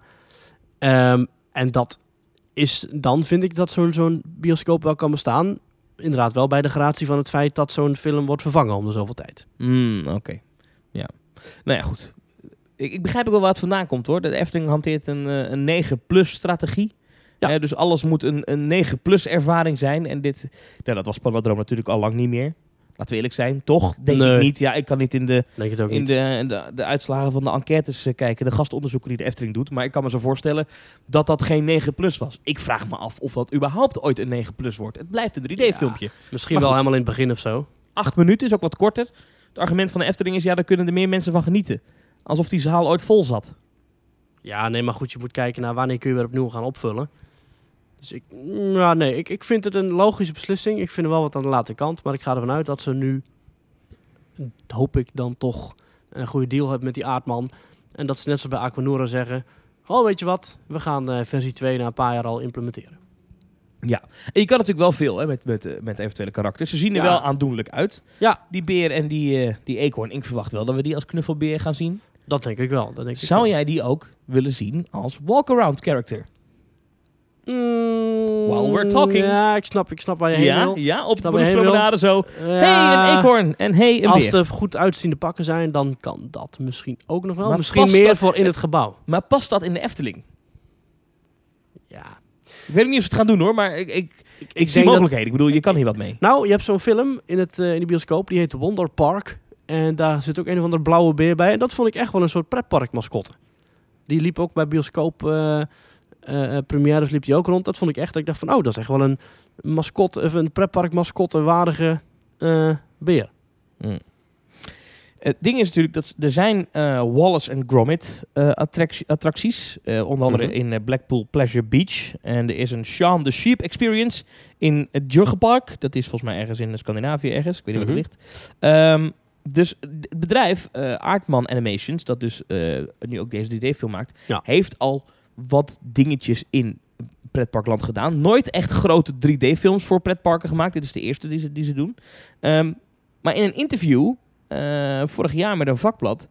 Ehm, en dat is, dan vind ik dat zo'n zo'n bioscoop wel kan bestaan. Inderdaad wel bij de gratie van het feit dat zo'n film wordt vervangen om de zoveel tijd. Mm, Oké. Ja. Nou ja, goed. Ik, ik begrijp ook wel waar het vandaan komt hoor. De Efteling hanteert een, eh, een 9-plus strategie. Ja. Eh, dus alles moet een, een 9-plus ervaring zijn. En dit, ja, dat was Panodroom natuurlijk al lang niet meer. Laten we eerlijk zijn, toch? Denk Nee. ik niet. Ja, ik kan niet in de, in niet. de, de, de uitslagen van de enquêtes eh, kijken. De gastonderzoeker die de Efteling doet. Maar ik kan me zo voorstellen dat dat geen 9-plus was. Ik vraag me af of dat überhaupt ooit een 9-plus wordt. Het blijft een 3D-filmpje. Misschien wel helemaal in het begin of zo. acht minuten is ook wat korter. Het argument van de Efteling is, ja, daar kunnen er meer mensen van genieten. Alsof die zaal ooit vol zat. Ja, nee, maar goed, je moet kijken naar wanneer kun je weer opnieuw gaan opvullen. Dus ik, mm, ja, nee, ik, ik vind het een logische beslissing. Ik vind er wel wat aan de late kant, maar ik ga ervan uit dat ze nu, hoop ik dan toch, een goede deal hebben met die aardman. En dat ze net zoals bij Aquanura zeggen, oh weet je wat, we gaan eh, versie 2 na een paar jaar al implementeren. Ja. En je kan natuurlijk wel veel hè, met, met, eh, met eventuele karakters. Ze zien er Ja. wel aandoenlijk uit. Ja. Die beer en die, eh, die eekhoorn. Ik verwacht wel dat we die als knuffelbeer gaan zien. Dat denk ik wel. Dat denk ik Zou wel. jij die ook willen zien als walk-around character? Mm, While we're talking. Ja, ik snap, ik snap waar je heen Ja, wil. ja, op de promenade zo. Ja, hey, een eekhoorn. En hey, een Als beer. er goed uitziende pakken zijn, dan kan dat misschien ook nog wel. Maar misschien meer dat- voor in het gebouw. Maar past dat in de Efteling? Ja. Ik weet niet of ze het gaan doen hoor, maar ik, ik, ik, zie dat- mogelijkheden. Ik bedoel, je kan hier wat mee. Nou, je hebt zo'n film in, het, eh, in de bioscoop, die heet Wonder Park. En daar zit ook een of andere blauwe beer bij. En dat vond ik echt wel een soort pretparkmascotte. Die liep ook bij bioscoop eh eh, premières liep die ook rond. Dat vond ik echt, dat ik dacht van, oh, dat is echt wel een mascotte, of een pretparkmascotte waardige eh, beer. Het ding is natuurlijk dat er zijn Wallace en Gromit attractie- attracties. onder andere Mhm. in Blackpool Pleasure Beach. En er is een Shaun the Sheep Experience in het Jurgenpark. Dat is volgens mij ergens in Scandinavië ergens. Ik weet niet Mhm. waar het ligt. Ehm, dus het bedrijf Aardman Animations, dat dus nu ook deze 3D-film maakt, Ja. heeft al wat dingetjes in pretparkland gedaan. Nooit echt grote 3D-films voor pretparken gemaakt. Dit is de eerste die ze, die ze doen. Ehm, maar in een interview eh, vorig jaar met een vakblad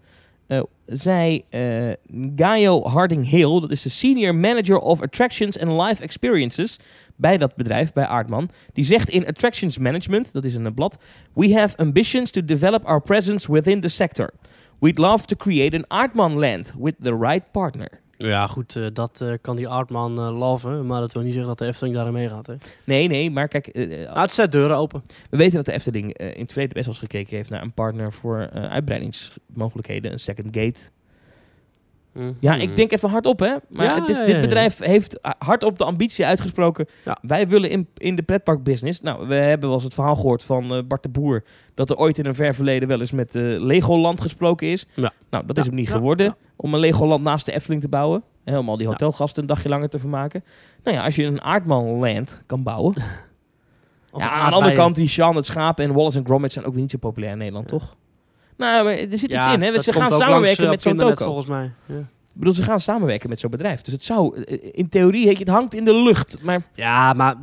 eh, zei eh Gaio Harding Hill, dat is de Senior Manager of Attractions and Live Experiences bij dat bedrijf, bij Aardman. Die zegt in Attractions Management, dat is in een blad, We have ambitions to develop our presence within the sector. We'd love to create an Aardman land with the right partner. Ja, goed, eh, dat eh, kan die Artman eh loven, maar dat wil niet zeggen dat de Efteling daarin meegaat. Hè? Nee, nee, maar kijk, Nou, het zet deuren open. we weten dat de Efteling in het verleden best wel eens gekeken heeft naar een partner voor uitbreidingsmogelijkheden, een second gate. Ja, Mhm. ik denk even hardop, hè. Maar Ja, het is, ja, dit bedrijf heeft uh, hardop de ambitie uitgesproken. Ja. Wij willen in, in de pretparkbusiness. Nou, we hebben wel eens het verhaal gehoord van eh, Bart de Boer... dat er ooit in een ver verleden wel eens met eh, Legoland gesproken is. Ja. Nou, dat is hem niet geworden. Om een Legoland naast de Efteling te bouwen. Hè, om al die hotelgasten een dagje langer te vermaken. Nou ja, als je een Aardmanland kan bouwen... Ja, aan de andere kant, die Sean het Schaap en Wallace en Gromit zijn ook weer niet zo populair in Nederland, toch? Nou, maar er zit iets in, hè. Ze gaan samenwerken langs, met eh, zo'n op internet, toko. volgens mij. Ja. Ik bedoel, ze gaan samenwerken met zo'n bedrijf. Dus het zou, eh, in theorie, het hangt in de lucht. Maar Ja, maar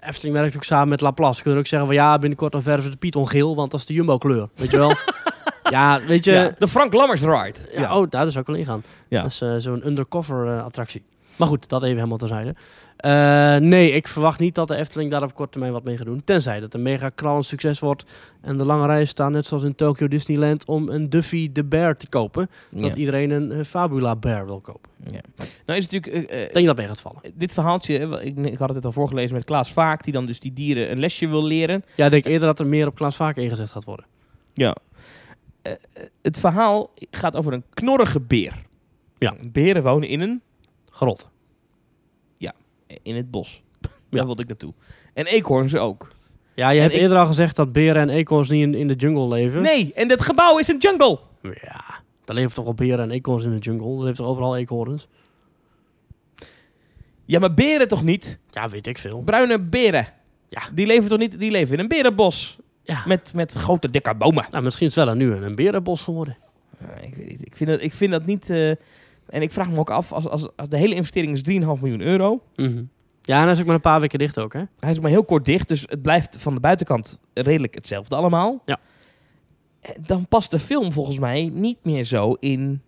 Efteling werkt ook samen met Laplace. Kunnen ook zeggen van ja, binnenkort dan verven de Python geel, want dat is de Jumbo kleur. Weet je wel? ja, weet je. ja, de Frank Lammers ride. Ja, Oh, daar zou ik wel ingaan. Ja. Dat is eh, zo'n undercover attractie. Maar goed, dat even helemaal terzijde. Eh nee, ik verwacht niet dat de Efteling daar op korte termijn wat mee gaat doen. Tenzij dat een mega knallend succes wordt. En de lange rijen staan net zoals in Tokyo Disneyland om een Duffy the Bear te kopen. Dat iedereen een eh, Fabula Bear wil kopen. Ja. Nou is het natuurlijk... Ik denk dat mee gaat vallen. dit verhaaltje, ik, ik had het al voorgelezen met Klaas Vaak... die dan dus die dieren een lesje wil leren. Ja, ik denk eerder dat er meer op Klaas Vaak ingezet gaat worden. Ja. Het verhaal gaat over een knorrige beer. Ja. Beren wonen in een... Grot. In het bos. Ja. Daar wilde ik naartoe. En eekhoorns ook. Ja, je En hebt ik- eerder al gezegd dat beren en eekhoorns niet in, in de jungle leven. Nee, en dat gebouw is een jungle. Ja, daar leven toch wel beren en eekhoorns in de jungle. Er leven toch overal eekhoorns? Ja, maar beren toch niet? Ja, weet ik veel. Bruine beren. Ja. Die leven toch niet? Die leven in een berenbos. Ja. Met, met grote dikke bomen. Nou, misschien is het wel een, nu een, berenbos geworden. Ja, ik weet niet. Ik vind dat, ik vind dat niet... eh, en ik vraag me ook af, als, als, als de hele investering is 3,5 miljoen euro. Ja, en hij is ook maar een paar weken dicht ook, hè? Hij is maar heel kort dicht, dus het blijft van de buitenkant redelijk hetzelfde allemaal. Ja. Eh, Dan past de film volgens mij niet meer zo in,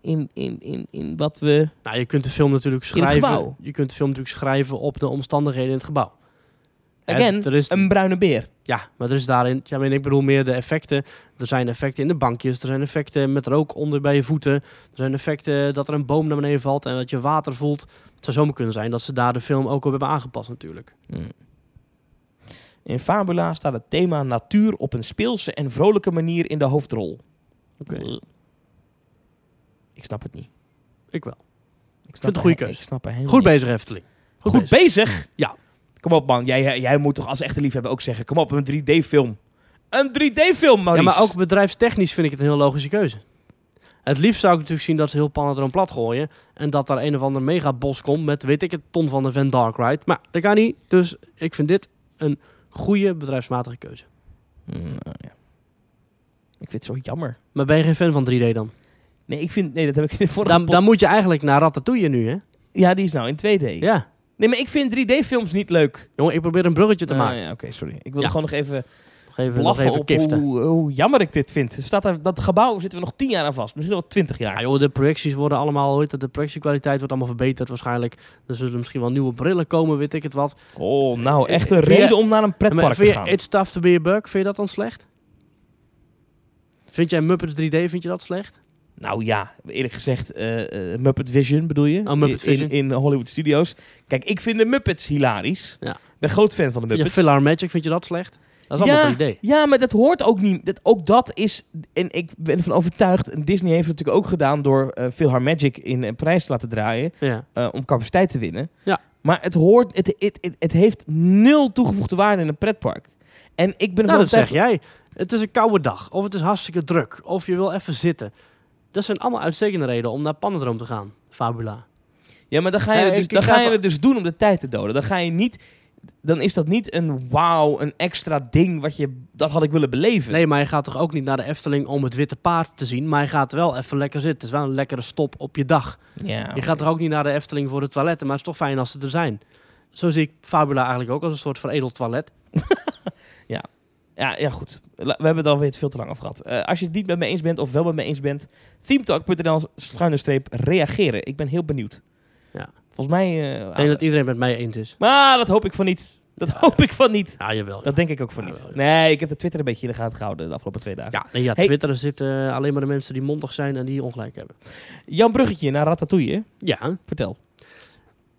in, in, in, in wat we... Nou, je kunt de film natuurlijk In het schrijven. gebouw. Je kunt de film natuurlijk schrijven op de omstandigheden in het gebouw. Again, er is, een bruine beer. Ja, maar er is daarin... Ja, ik bedoel meer de effecten. Er zijn effecten in de bankjes. Er zijn effecten met rook onder bij je voeten. Er zijn effecten dat er een boom naar beneden valt en dat je water voelt. Het zou zomaar kunnen zijn dat ze daar de film ook op hebben aangepast natuurlijk. Hmm. In Fabula staat het thema natuur op een speelse en vrolijke manier in de hoofdrol. Oké, Ik snap het niet. ik wel. Ik snap vind het een goede keuze. Goed bezig, Efteling. Goed, bezig. Ja. Kom op man, jij, jij, moet toch als echte liefhebber ook zeggen, kom op, een 3D-film. Een 3D-film, Ja, Maurice. maar ook bedrijfstechnisch vind ik het een heel logische keuze. Het liefst zou ik natuurlijk zien dat ze heel Panadron plat gooien. En dat daar een of ander megabos komt met, weet ik het, ton van de Van Dark Ride. Maar dat kan niet. Dus ik vind dit een goede bedrijfsmatige keuze. Mm, nou ja. Ik vind het zo jammer. Maar ben je geen fan van 3D dan? Nee, ik vind, nee, dat heb ik in de vorige Dan, dan moet je eigenlijk naar Ratatouille nu, hè? Ja, die is nou in 2D. Ja. Nee, maar ik vind 3D-films niet leuk. Jongen, ik probeer een bruggetje te maken. ja, Oké, sorry. Ik Ja. gewoon nog even Nog even, nog blaffen even op kiften. hoe, hoe jammer ik dit vind. Staat er, dat gebouw zitten we nog 10 jaar aan vast. Misschien wel 20 jaar. Ja, joh, de projecties worden allemaal, heet het, de projectiekwaliteit wordt allemaal verbeterd waarschijnlijk. Er zullen misschien wel nieuwe brillen komen, weet ik het wat. Oh, nou, echt een Vind je- reden om naar een pretpark te vind je gaan. It's Tough to be a Bug, vind je dat dan slecht? Vind jij Muppets 3D, vind je dat slecht? Nou ja, eerlijk gezegd, eh, eh, Muppet Vision bedoel je? Oh, Muppet in, Vision. In, Hollywood Studios. Kijk, ik vind de Muppets hilarisch. Ja. Ik ben groot fan van de Vind je Muppets. Magic, vind je dat slecht? Dat is Ja. allemaal 3D. Ja, maar dat hoort ook niet. Dat, ook dat is, en ik ben ervan overtuigd, en Disney heeft het natuurlijk ook gedaan door eh Philhar Magic in een prijs te laten draaien, Ja. om capaciteit te winnen. Ja. Maar het hoort, het, het, het, het heeft nul toegevoegde waarde in een pretpark. En ik ben Nou, ervan dat zeg jij. Het is een koude dag, of het is hartstikke druk, of je wil even zitten. Dat zijn allemaal uitstekende redenen om naar Pannendroom te gaan, Fabula. Ja, maar dan ga je, dus, ik dan ga ga je het dus doen om de tijd te doden. Dan ga je niet... Dan is dat niet een wauw, een extra ding wat je... Dat had ik willen beleven. Nee, maar je gaat toch ook niet naar de Efteling om het witte paard te zien, maar je gaat wel even lekker zitten. Het is wel een lekkere stop op je dag. Ja, Je gaat er ook niet naar de Efteling voor de toiletten, maar het is toch fijn als ze er zijn. Zo zie ik Fabula eigenlijk ook als een soort veredeld toilet. Ja, ja, goed. La- We hebben het alweer veel te lang over gehad. Eh, als je het niet met me eens bent of wel met me eens bent, themetalk.nl schuine streep reageren. Ik ben heel benieuwd. Ja. Volgens mij... eh, Ik denk dat iedereen met mij eens is. Maar dat hoop ik van niet. Dat hoop ik van niet. Ja, jawel. Dat denk ik ook van Ja, niet. wel, ja. Nee, ik heb de Twitter een beetje in de gaten gehouden de afgelopen twee dagen. Ja, nee, ja Hey. Twitter zitten alleen maar de mensen die mondig zijn en die ongelijk hebben. Jan Bruggetje naar Ratatouille. Ja, Vertel.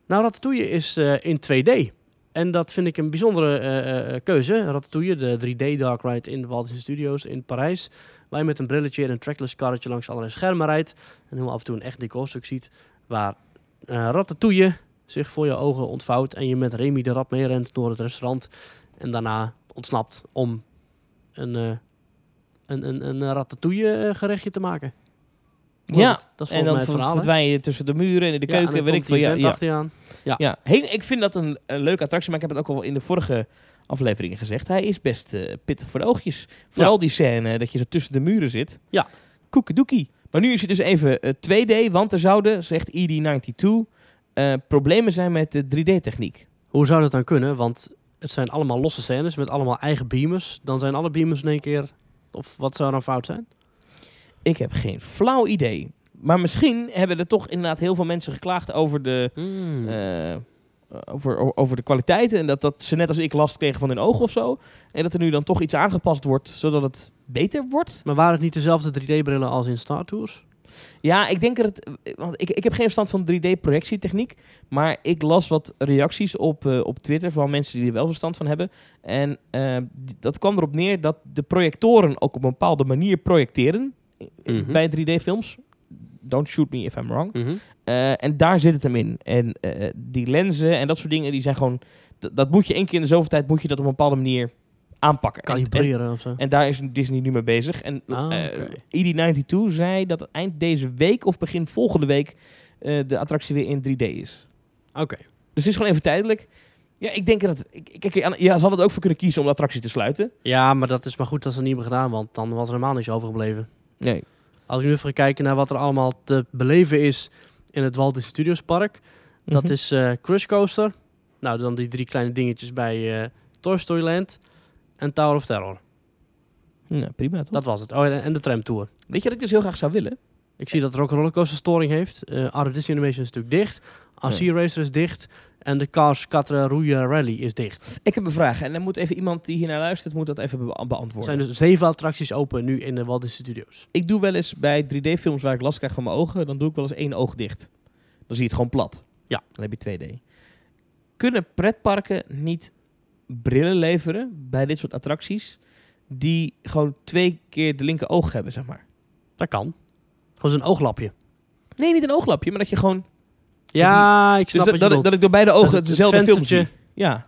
nou Ratatouille is eh, in 2D. En dat vind ik een bijzondere eh, keuze. Ratatouille, de 3D Dark Ride in de Walt Disney Studios in Parijs. Waar je met een brilletje en een trackless karretje langs allerlei schermen rijdt. En heel af en toe een echt decorstuk ziet. Waar eh, Ratatouille zich voor je ogen ontvouwt. En je met Remy de Rad meerent door het restaurant. En daarna ontsnapt om een, eh, een, een, een ratatouille gerechtje te maken. Ja, dat is En volgens dan mij het verhaal. hè? verdwijn je tussen de muren en in de Ja, en keuken. dan weet ik veel. Ja, ja. aan. ja. Hey, ik vind dat een, een leuke attractie, maar ik heb het ook al in de vorige afleveringen gezegd. Hij is best eh, pittig voor de oogjes. Vooral die scène dat je zo tussen de muren zit. Ja. Koekedoekie. Maar nu is het dus even eh, 2D, want er zouden, zegt ED92, eh, problemen zijn met de 3D-techniek. Hoe zou dat dan kunnen? Want het zijn allemaal losse scènes met allemaal eigen beamers. Dan zijn alle beamers in één keer... Of wat zou dan fout zijn? Ik heb geen flauw idee. Maar misschien hebben er toch inderdaad heel veel mensen geklaagd over de, Hmm. eh, over, over de kwaliteiten. En dat, dat ze net als ik last kregen van hun ogen of zo. En dat er nu dan toch iets aangepast wordt, zodat het beter wordt. Maar waren het niet dezelfde 3D-brillen als in Star Tours? Ja, ik denk dat het... Want ik, ik heb geen verstand van 3D-projectietechniek. Maar ik las wat reacties op, eh, op Twitter van mensen die er wel verstand van hebben. En eh, dat kwam erop neer dat de projectoren ook op een bepaalde manier projecteren. Mhm. Bij 3D-films. Don't shoot me if I'm wrong. Mhm. Eh, en daar zit het hem in. En eh, die lenzen en dat soort dingen, die zijn gewoon... Dat moet je één keer in de zoveel tijd moet je dat op een bepaalde manier aanpakken. En- En, Kalibreren of zo? en daar is Disney nu mee bezig. En Ah, eh, oké. ED92 zei dat eind deze week of begin volgende week de attractie weer in 3D is. Oké. Dus het is gewoon even tijdelijk. Ja, ik denk dat... ik- ja, ze hadden het ook voor kunnen kiezen om de attractie te sluiten. Ja, maar dat is maar goed dat ze het niet hebben gedaan, want dan was er helemaal niks overgebleven. Nee. Als ik nu even ga kijken naar wat er allemaal te beleven is in het Walt Disney Studios Park. Dat Mhm. is eh Crush Coaster. Nou, dan die drie kleine dingetjes bij eh, Toy Story Land en Tower of Terror. Ja, prima toch? Dat was het. Oh, en, en de tramtour. Weet je dat ik dus heel graag zou willen? Ik zie dat er ook een rollercoaster storing heeft. Eh Art of Disney Animation is natuurlijk dicht. RC Racer is dicht. En de Cars Rouille Rally is dicht. Ik heb een vraag en dan moet even iemand die hier naar luistert, moet dat even be- Er beantwoorden. zijn dus zeven attracties open nu in de Walt Disney Studios. Ik doe wel eens bij 3D-films waar ik last krijg van mijn ogen, dan doe ik wel eens één oog dicht. Dan zie je het gewoon plat. Ja. Dan heb je 2D. Kunnen pretparken niet brillen leveren bij dit soort attracties die gewoon twee keer de linker oog hebben, zeg maar? Dat kan. Gewoon zo'n ooglapje. Nee, niet een ooglapje, maar dat je gewoon... Ja, ik Dus snap dat, je dat, ik, bedoelt. dat ik door beide ogen het- het film zie. Ja.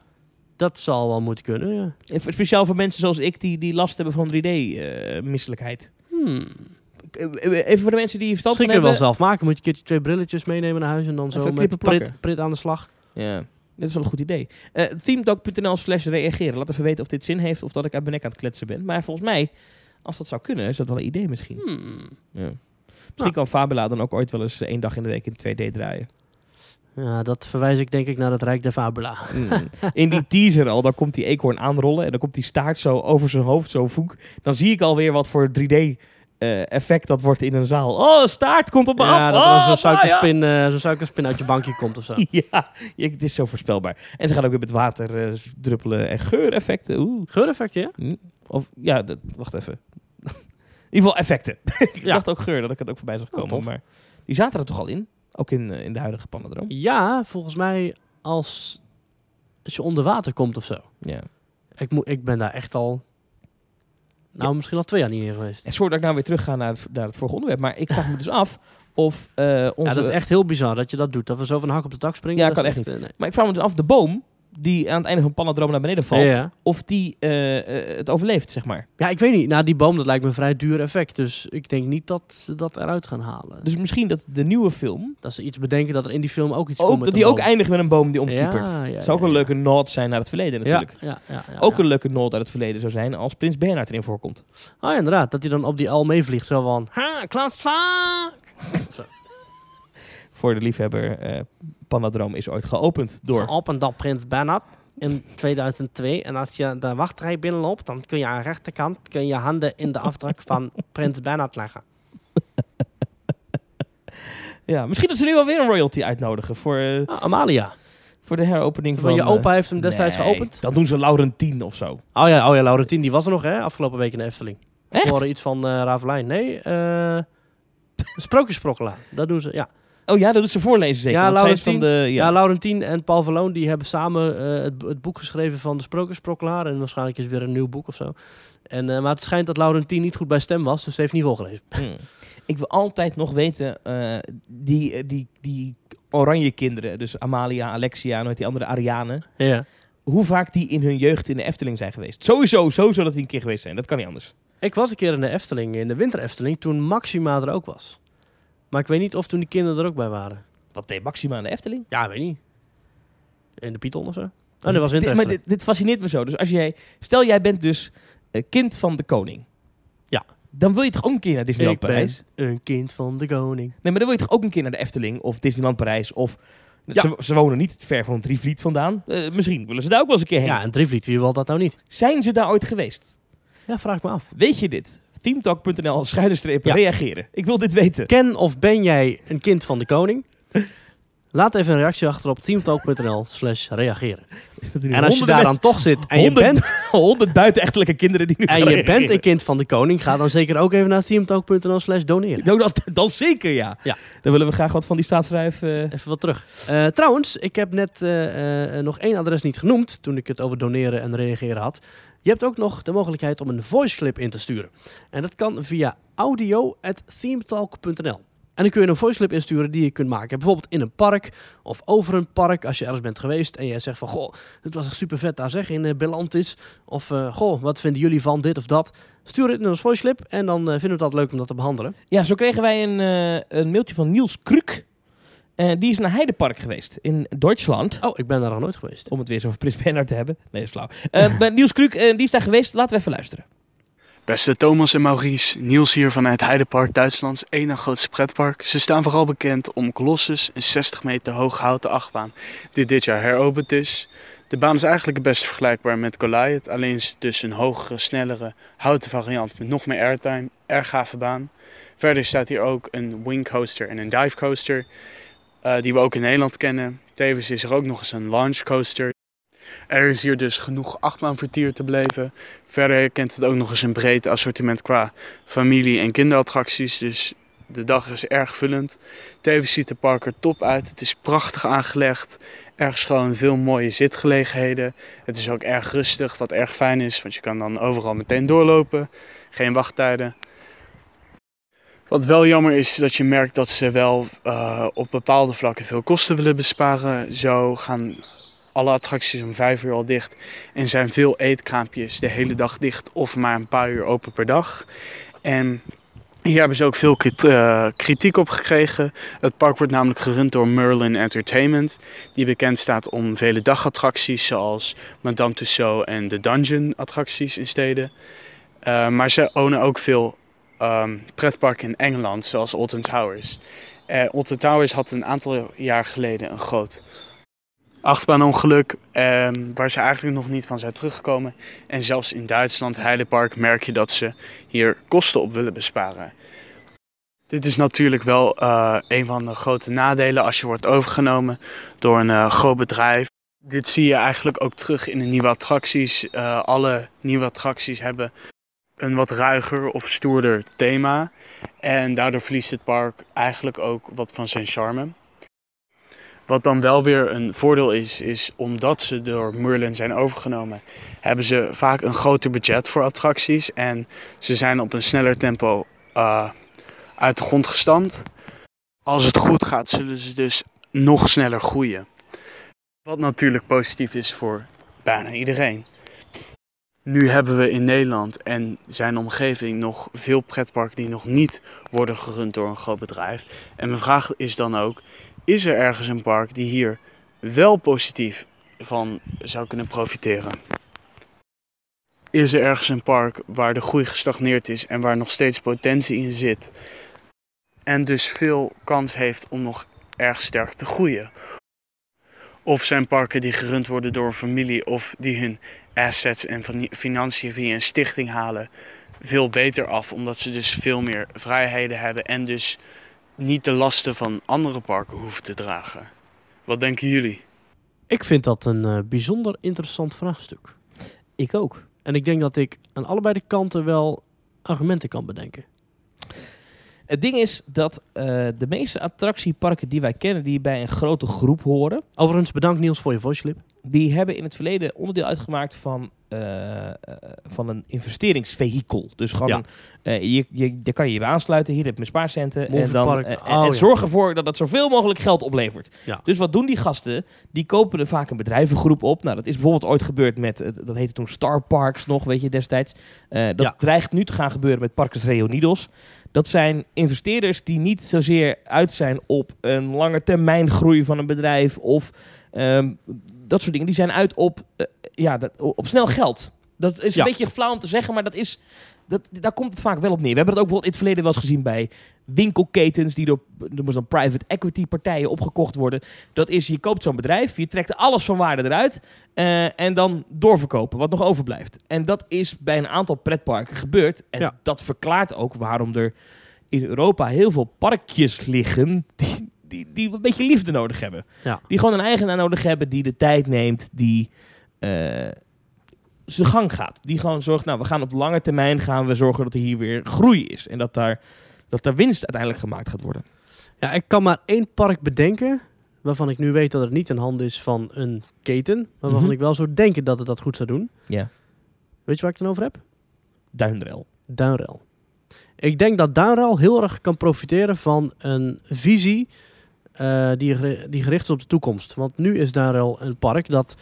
Dat zal wel moeten kunnen, ja. En Speciaal voor mensen zoals ik die, die last hebben van 3D-misselijkheid. Hmm. even voor de mensen die verstand van kun je wel zelf maken. Moet je een keertje twee brilletjes meenemen naar huis en dan zo met prit, prit aan de slag. Ja, dit is wel een goed idee. Eh themetalk.nl slash reageren. Laat even weten of dit zin heeft of dat ik uit mijn nek aan het kletsen ben. Maar volgens mij, als dat zou kunnen, is dat wel een idee misschien. Hmm. Ja. Misschien kan Fabula dan ook ooit wel eens één dag in de week in 2D draaien. Ja, dat verwijs ik denk ik naar het Rijk der Fabula. Mm. In die teaser al, dan komt die eekhoorn aanrollen en dan komt die staart zo over zijn hoofd, zo voek. Dan zie ik alweer wat voor 3D eh, effect dat wordt in een zaal. Oh, staart komt op me Ja, af. dat oh, zo'n suikerspin, Maya. eh, zo'n suikerspin uit je bankje komt of zo. Ja, het is zo voorspelbaar. En ze gaan ook weer met water eh, druppelen en geureffecten. Oeh. Geureffecten, ja? Hm? Of, ja, dat, wacht even. in ieder geval effecten. ik Ja. dacht ook geur, dat ik het ook voorbij zag Oh, komen. maar die zaten er toch al in? Ook in, eh, in de huidige Panadroom? Ja, volgens mij als, als je onder water komt of zo. Ja. Ik, moet, ik ben daar echt al... Nou, misschien al twee jaar niet geweest. En sorry dat ik nou weer terug ga naar het, naar het vorige onderwerp. Maar ik vraag me dus af of eh, onze... Ja, dat is echt heel bizar dat je dat doet. Dat we zo van hak op de tak springen. Ja, dat kan echt eh, nee. Maar ik vraag me dus af, de boom die aan het einde van Panadroom naar beneden valt... Ja. of die eh, eh, het overleeft, zeg maar. ja, ik weet niet. Nou, die boom, dat lijkt me een vrij duur effect. Dus ik denk niet dat ze dat eruit gaan halen. Dus misschien dat de nieuwe film... dat ze iets bedenken dat er in die film ook iets komt Ook, met dat die ook eindigt met een boom die omkiepert. Ja, ja, zou ook een leuke nod zijn naar het verleden natuurlijk. Ja, ja, ook een leuke nod uit het verleden zou zijn als Prins Bernhard erin voorkomt. Ja, inderdaad. Dat hij dan op die al meevliegt. Zo van... Ha, Klaas Vaak! Voor de liefhebber, Panadroom is ooit geopend door... Geopend door Prins Bernhard in 2002. En als je de wachtrij binnenloopt, dan kun je aan de rechterkant kun je handen in de afdruk van Prins Bernhard leggen. Ja, misschien dat ze nu alweer een royalty uitnodigen voor, eh, Ah, Amalia. Voor de heropening Van van... je opa eh, heeft hem destijds nee, geopend? Dan doen ze Laurentien of zo. Oh ja, oh ja, Laurentien, die was er nog hè, afgelopen week in de Efteling. Echt? Voor iets van Ravelijn. Nee, eh Sprookjesprokkelaar. Dat doen ze, ja. Oh ja, dat doet ze voorlezen zeker. Ja, is van Laurentien. de... Ja, Ja. Laurentien en Paul Verloon die hebben samen eh, het, het boek geschreven van de Sprookjesprokkelaar. En waarschijnlijk is weer een nieuw boek of zo. En, eh, maar het schijnt dat Laurentien niet goed bij stem was, dus ze heeft niet volgelezen. Hmm. Ik wil altijd nog weten, eh, die, die, die oranje kinderen, dus Amalia, Alexia en die andere Ariane, Ja. hoe vaak die in hun jeugd in de Efteling zijn geweest. Sowieso, sowieso dat die een keer geweest zijn. Dat kan niet anders. Ik was een keer in de Efteling, in de winter Efteling, toen Maxima er ook was. Maar ik weet niet of toen die kinderen er ook bij waren. Wat deed Maxima in de Efteling? Ja, weet niet. In de Python of zo? Oh, dat was maar Efteling. dit, dit fascineert me zo. Dus als jij, stel jij bent dus eh, kind van de koning. Ja. Dan wil je toch ook een keer naar Disneyland Ik Parijs? ben een kind van de koning. Nee, maar dan wil je toch ook een keer naar de Efteling of Disneyland Parijs of... Ja. Ze, ze wonen niet ver van Drievliet vandaan. Eh, misschien willen ze daar ook wel eens een keer heen. Ja, en Drievliet, wie wil dat nou niet? Zijn ze daar ooit geweest? Ja, vraag ik me af. Weet je dit? Themetalk.nl schuine Ja. reageren. Ik wil dit weten. Ken of ben jij een kind van de koning? Laat even een reactie achter op teamtalk.nl slash reageren. En als je daar dan toch zit en je, bent, Honderd buitenechtelijke kinderen die nu en je bent een kind van de koning, ga dan zeker ook even naar teamtalk.nl slash doneren. Nou, dat, dan zeker ja. Ja. Dan willen we graag wat van die staatsschrijf. eh, Even wat terug. Eh, trouwens, ik heb net eh, nog één adres niet genoemd toen ik het over doneren en reageren had. Je hebt ook nog de mogelijkheid om een voice clip in te sturen. En dat kan via audio.themetalk.nl. En dan kun je een voice clip insturen die je kunt maken. Bijvoorbeeld in een park of over een park als je ergens bent geweest. En jij zegt van, goh, dit was super vet daar zeg, in uh, Belantis. Of, eh, goh, wat vinden jullie van dit of dat? Stuur het in ons voice clip en dan eh, vinden we dat leuk om dat te behandelen. Ja, zo kregen wij een, eh, een mailtje van Niels Kruk. Eh, die is naar Heidepark geweest in Duitsland. Oh, ik ben daar nog nooit geweest. Om het weer eens over Prins Bernhard te hebben. Nee, dat is flauw. Eh, maar Niels Kruk, eh, die is daar geweest. Laten we even luisteren. Beste Thomas en Maurice, Niels hier vanuit Heidepark, Duitslands ene grootste pretpark. Ze staan vooral bekend om Colossus, een 60 meter hoge houten achtbaan die dit jaar heropend is. De baan is eigenlijk het beste vergelijkbaar met Goliath, alleen is het dus een hogere, snellere houten variant met nog meer airtime. Erg gave baan. Verder staat hier ook een wing coaster en een dive coaster, eh, die we ook in Nederland kennen. Tevens is er ook nog eens een launch coaster. Er is hier dus genoeg achtbaanvertier te beleven. Verder kent het ook nog eens een breed assortiment qua familie- en kinderattracties. Dus de dag is erg vullend. Tevens ziet de park er top uit. Het is prachtig aangelegd. Erg schoon, veel mooie zitgelegenheden. Het is ook erg rustig, wat erg fijn is. Want je kan dan overal meteen doorlopen. Geen wachttijden. Wat wel jammer is, dat je merkt dat ze wel uh, op bepaalde vlakken veel kosten willen besparen. Zo gaan alle attracties om vijf uur al dicht. En zijn veel eetkraampjes de hele dag dicht of maar een paar uur open per dag. En hier hebben ze ook veel kritiek op gekregen. Het park wordt namelijk gerund door Merlin Entertainment. Die bekend staat om vele dagattracties zoals Madame Tussauds en de Dungeon attracties in steden. Uh, maar ze ownen ook veel um, pretparken in Engeland zoals Alton Towers. Uh, Alton Towers had een aantal jaar geleden een groot achtbaanongeluk eh, waar ze eigenlijk nog niet van zijn teruggekomen. En zelfs in Duitsland, Heidepark, merk je dat ze hier kosten op willen besparen. Dit is natuurlijk wel uh, een van de grote nadelen als je wordt overgenomen door een uh, groot bedrijf. Dit zie je eigenlijk ook terug in de nieuwe attracties. Alle nieuwe attracties hebben een wat ruiger of stoerder thema. En daardoor verliest het park eigenlijk ook wat van zijn charme. Wat dan wel weer een voordeel is, is omdat ze door Merlin zijn overgenomen, hebben ze vaak een groter budget voor attracties en ze zijn op een sneller tempo uh, uit de grond gestampt. Als het goed gaat, zullen ze dus nog sneller groeien. Wat natuurlijk positief is voor bijna iedereen. Nu hebben we in Nederland en zijn omgeving nog veel pretparken die nog niet worden gerund door een groot bedrijf. En mijn vraag is dan ook, is er ergens een park die hier wel positief van zou kunnen profiteren? Is er ergens een park waar de groei gestagneerd is en waar nog steeds potentie in zit? En dus veel kans heeft om nog erg sterk te groeien? Of zijn parken die gerund worden door een familie of die hun assets en financiën via een stichting halen veel beter af, omdat ze dus veel meer vrijheden hebben en dus niet de lasten van andere parken hoeven te dragen. Wat denken jullie? Ik vind dat een eh, bijzonder interessant vraagstuk. Ik ook. En ik denk dat ik aan allebei de kanten wel argumenten kan bedenken. Het ding is dat eh, de meeste attractieparken die wij kennen, die bij een grote groep horen, Overigens, bedankt Niels voor je voice clip. die hebben in het verleden onderdeel uitgemaakt van, eh, eh, van een investeringsvehikel. Dus gewoon, Ja. een, je, je, daar kan je je aansluiten, hier heb je mijn spaarcenten. En, dan, oh, en zorg ervoor dat dat zoveel mogelijk geld oplevert. Ja. Dus wat doen die gasten? Die kopen er vaak een bedrijvengroep op. Nou, dat is bijvoorbeeld ooit gebeurd met, dat heette toen Star Parks nog, weet je, destijds. Dat Ja. dreigt nu te gaan gebeuren met Parkes Reunidos. Dat zijn investeerders die niet zozeer uit zijn op een lange termijn groei van een bedrijf of ehm, dat soort dingen. Die zijn uit op, eh, ja, dat, op snel geld. Dat is Ja. een beetje flauw om te zeggen, maar dat is, dat, daar komt het vaak wel op neer. We hebben dat ook bijvoorbeeld in het verleden wel eens gezien bij winkelketens die door dan private equity partijen opgekocht worden. Dat is, je koopt zo'n bedrijf, je trekt alles van waarde eruit eh, en dan doorverkopen, wat nog overblijft. En dat is bij een aantal pretparken gebeurd. En Ja. dat verklaart ook waarom er in Europa heel veel parkjes liggen die, die, die een beetje liefde nodig hebben. Ja. Die gewoon een eigenaar nodig hebben die de tijd neemt, die eh, zijn gang gaat. Die gewoon zorgt, nou, we gaan op lange termijn gaan we zorgen dat er hier weer groei is. En dat daar, dat daar winst uiteindelijk gemaakt gaat worden. Ja, ik kan maar één park bedenken waarvan ik nu weet dat het niet in handen is van een keten, maar waarvan Mhm. ik wel zou denken dat het dat goed zou doen. Ja. Weet je waar ik het dan over heb? Duinrel. Duinrel. Ik denk dat Duinrel heel erg kan profiteren van een visie eh, die, die gericht is op de toekomst. Want nu is Duinrel een park dat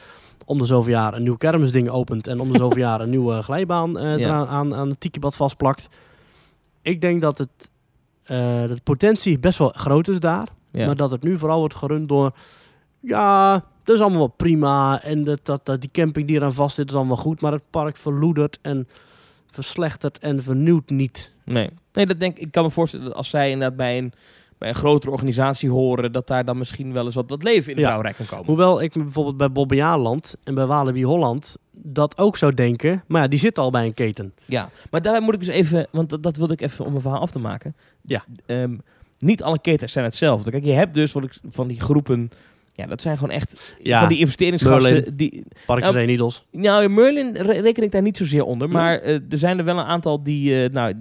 om de zoveel jaar een nieuw kermisding opent en om de zoveel jaar een nieuwe glijbaan eh, Ja. aan, aan het tikibad vastplakt. Ik denk dat het eh, dat de potentie best wel groot is daar. Ja. Maar dat het nu vooral wordt gerund door... Ja, dat is allemaal wel prima. En dat, dat, dat die camping die eraan vast zit is allemaal goed. Maar het park verloedert en verslechtert en vernieuwt niet. Nee. nee, dat denk ik. Ik kan me voorstellen dat als zij inderdaad bij een, bij een grotere organisatie horen, dat daar dan misschien wel eens wat, wat leven in de Ja. brouwerij kan komen. Hoewel ik me bijvoorbeeld bij Bobbejaanland en bij Walibi Holland dat ook zou denken. Maar ja, die zitten al bij een keten. Ja, maar daarbij moet ik dus even, want dat, dat wilde ik even om mijn verhaal af te maken. Ja. Ehm, niet alle ketens zijn hetzelfde. Kijk, je hebt dus wat ik, van die groepen, ja, dat zijn gewoon echt Ja, van die investeringsgasten. Merlin. Die, Parks Nou, nou, Merlin re- reken ik daar niet zozeer onder, maar eh, er zijn er wel een aantal die, eh, nou,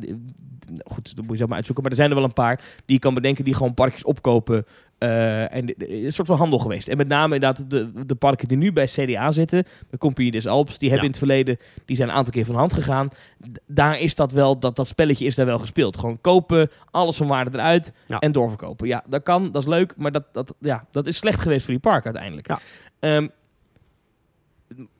goed, dat moet je zelf maar uitzoeken, maar er zijn er wel een paar die je kan bedenken die gewoon parkjes opkopen. eh, en een soort van handel geweest. En met name inderdaad de, de parken die nu bij CDA zitten, de Compagnie des Alps, die hebben Ja. in het verleden, die zijn een aantal keer van hand gegaan. D- daar is dat wel, dat, dat spelletje is daar wel gespeeld. Gewoon kopen, alles van waarde eruit Ja. en doorverkopen. Ja, dat kan, dat is leuk, maar dat, dat, ja, dat is slecht geweest voor die park uiteindelijk. Ja. Ehm,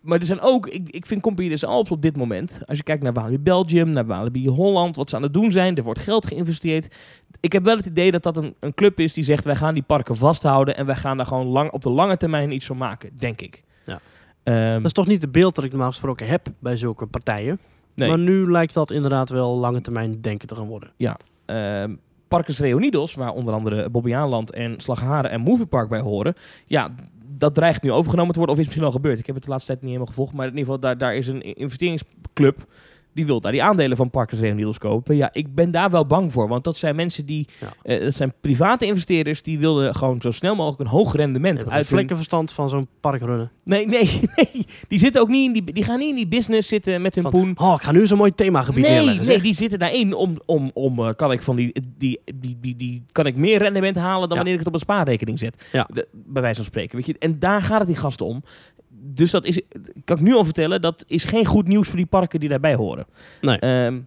maar er zijn ook, ik, ik vind Compagnie des Alps op dit moment, als je kijkt naar Walibi Belgium, naar Walibi Holland, wat ze aan het doen zijn, er wordt geld geïnvesteerd. Ik heb wel het idee dat dat een, een club is die zegt, wij gaan die parken vasthouden en wij gaan daar gewoon lang, op de lange termijn iets van maken, denk ik. Ja. Ehm, Dat is toch niet het beeld dat ik normaal gesproken heb bij zulke partijen. nee. Maar nu lijkt dat inderdaad wel lange termijn denken te gaan worden. Ehm Parkes Reunidos, waar onder andere Bobbejaanland en Slagharen en Moviepark bij horen. Ja, dat dreigt nu overgenomen te worden of is misschien al gebeurd. Ik heb het de laatste tijd niet helemaal gevolgd, maar in ieder geval daar, daar is een investeringsclub die wil daar die aandelen van Parkes Reunidos kopen. Ja, ik ben daar wel bang voor, want dat zijn mensen die, Ja. eh, dat zijn private investeerders die wilden gewoon zo snel mogelijk een hoog rendement Uit uit vlekkenverstand van zo'n park runnen. Nee, nee, nee. Die zitten ook niet in die, die gaan niet in die business zitten met hun Van, poen. Oh, ik ga nu zo'n mooi themagebied Nee, neerleggen. nee, die zitten daarin om, om, om eh, kan ik van die, die, die, die, die, kan ik meer rendement halen dan Ja. wanneer ik het op een spaarrekening zet. Ja. De- bij wijze van spreken, weet je. En daar gaat het die gasten om. Dus dat is, kan ik nu al vertellen, dat is geen goed nieuws voor die parken die daarbij horen. Nee. Ehm,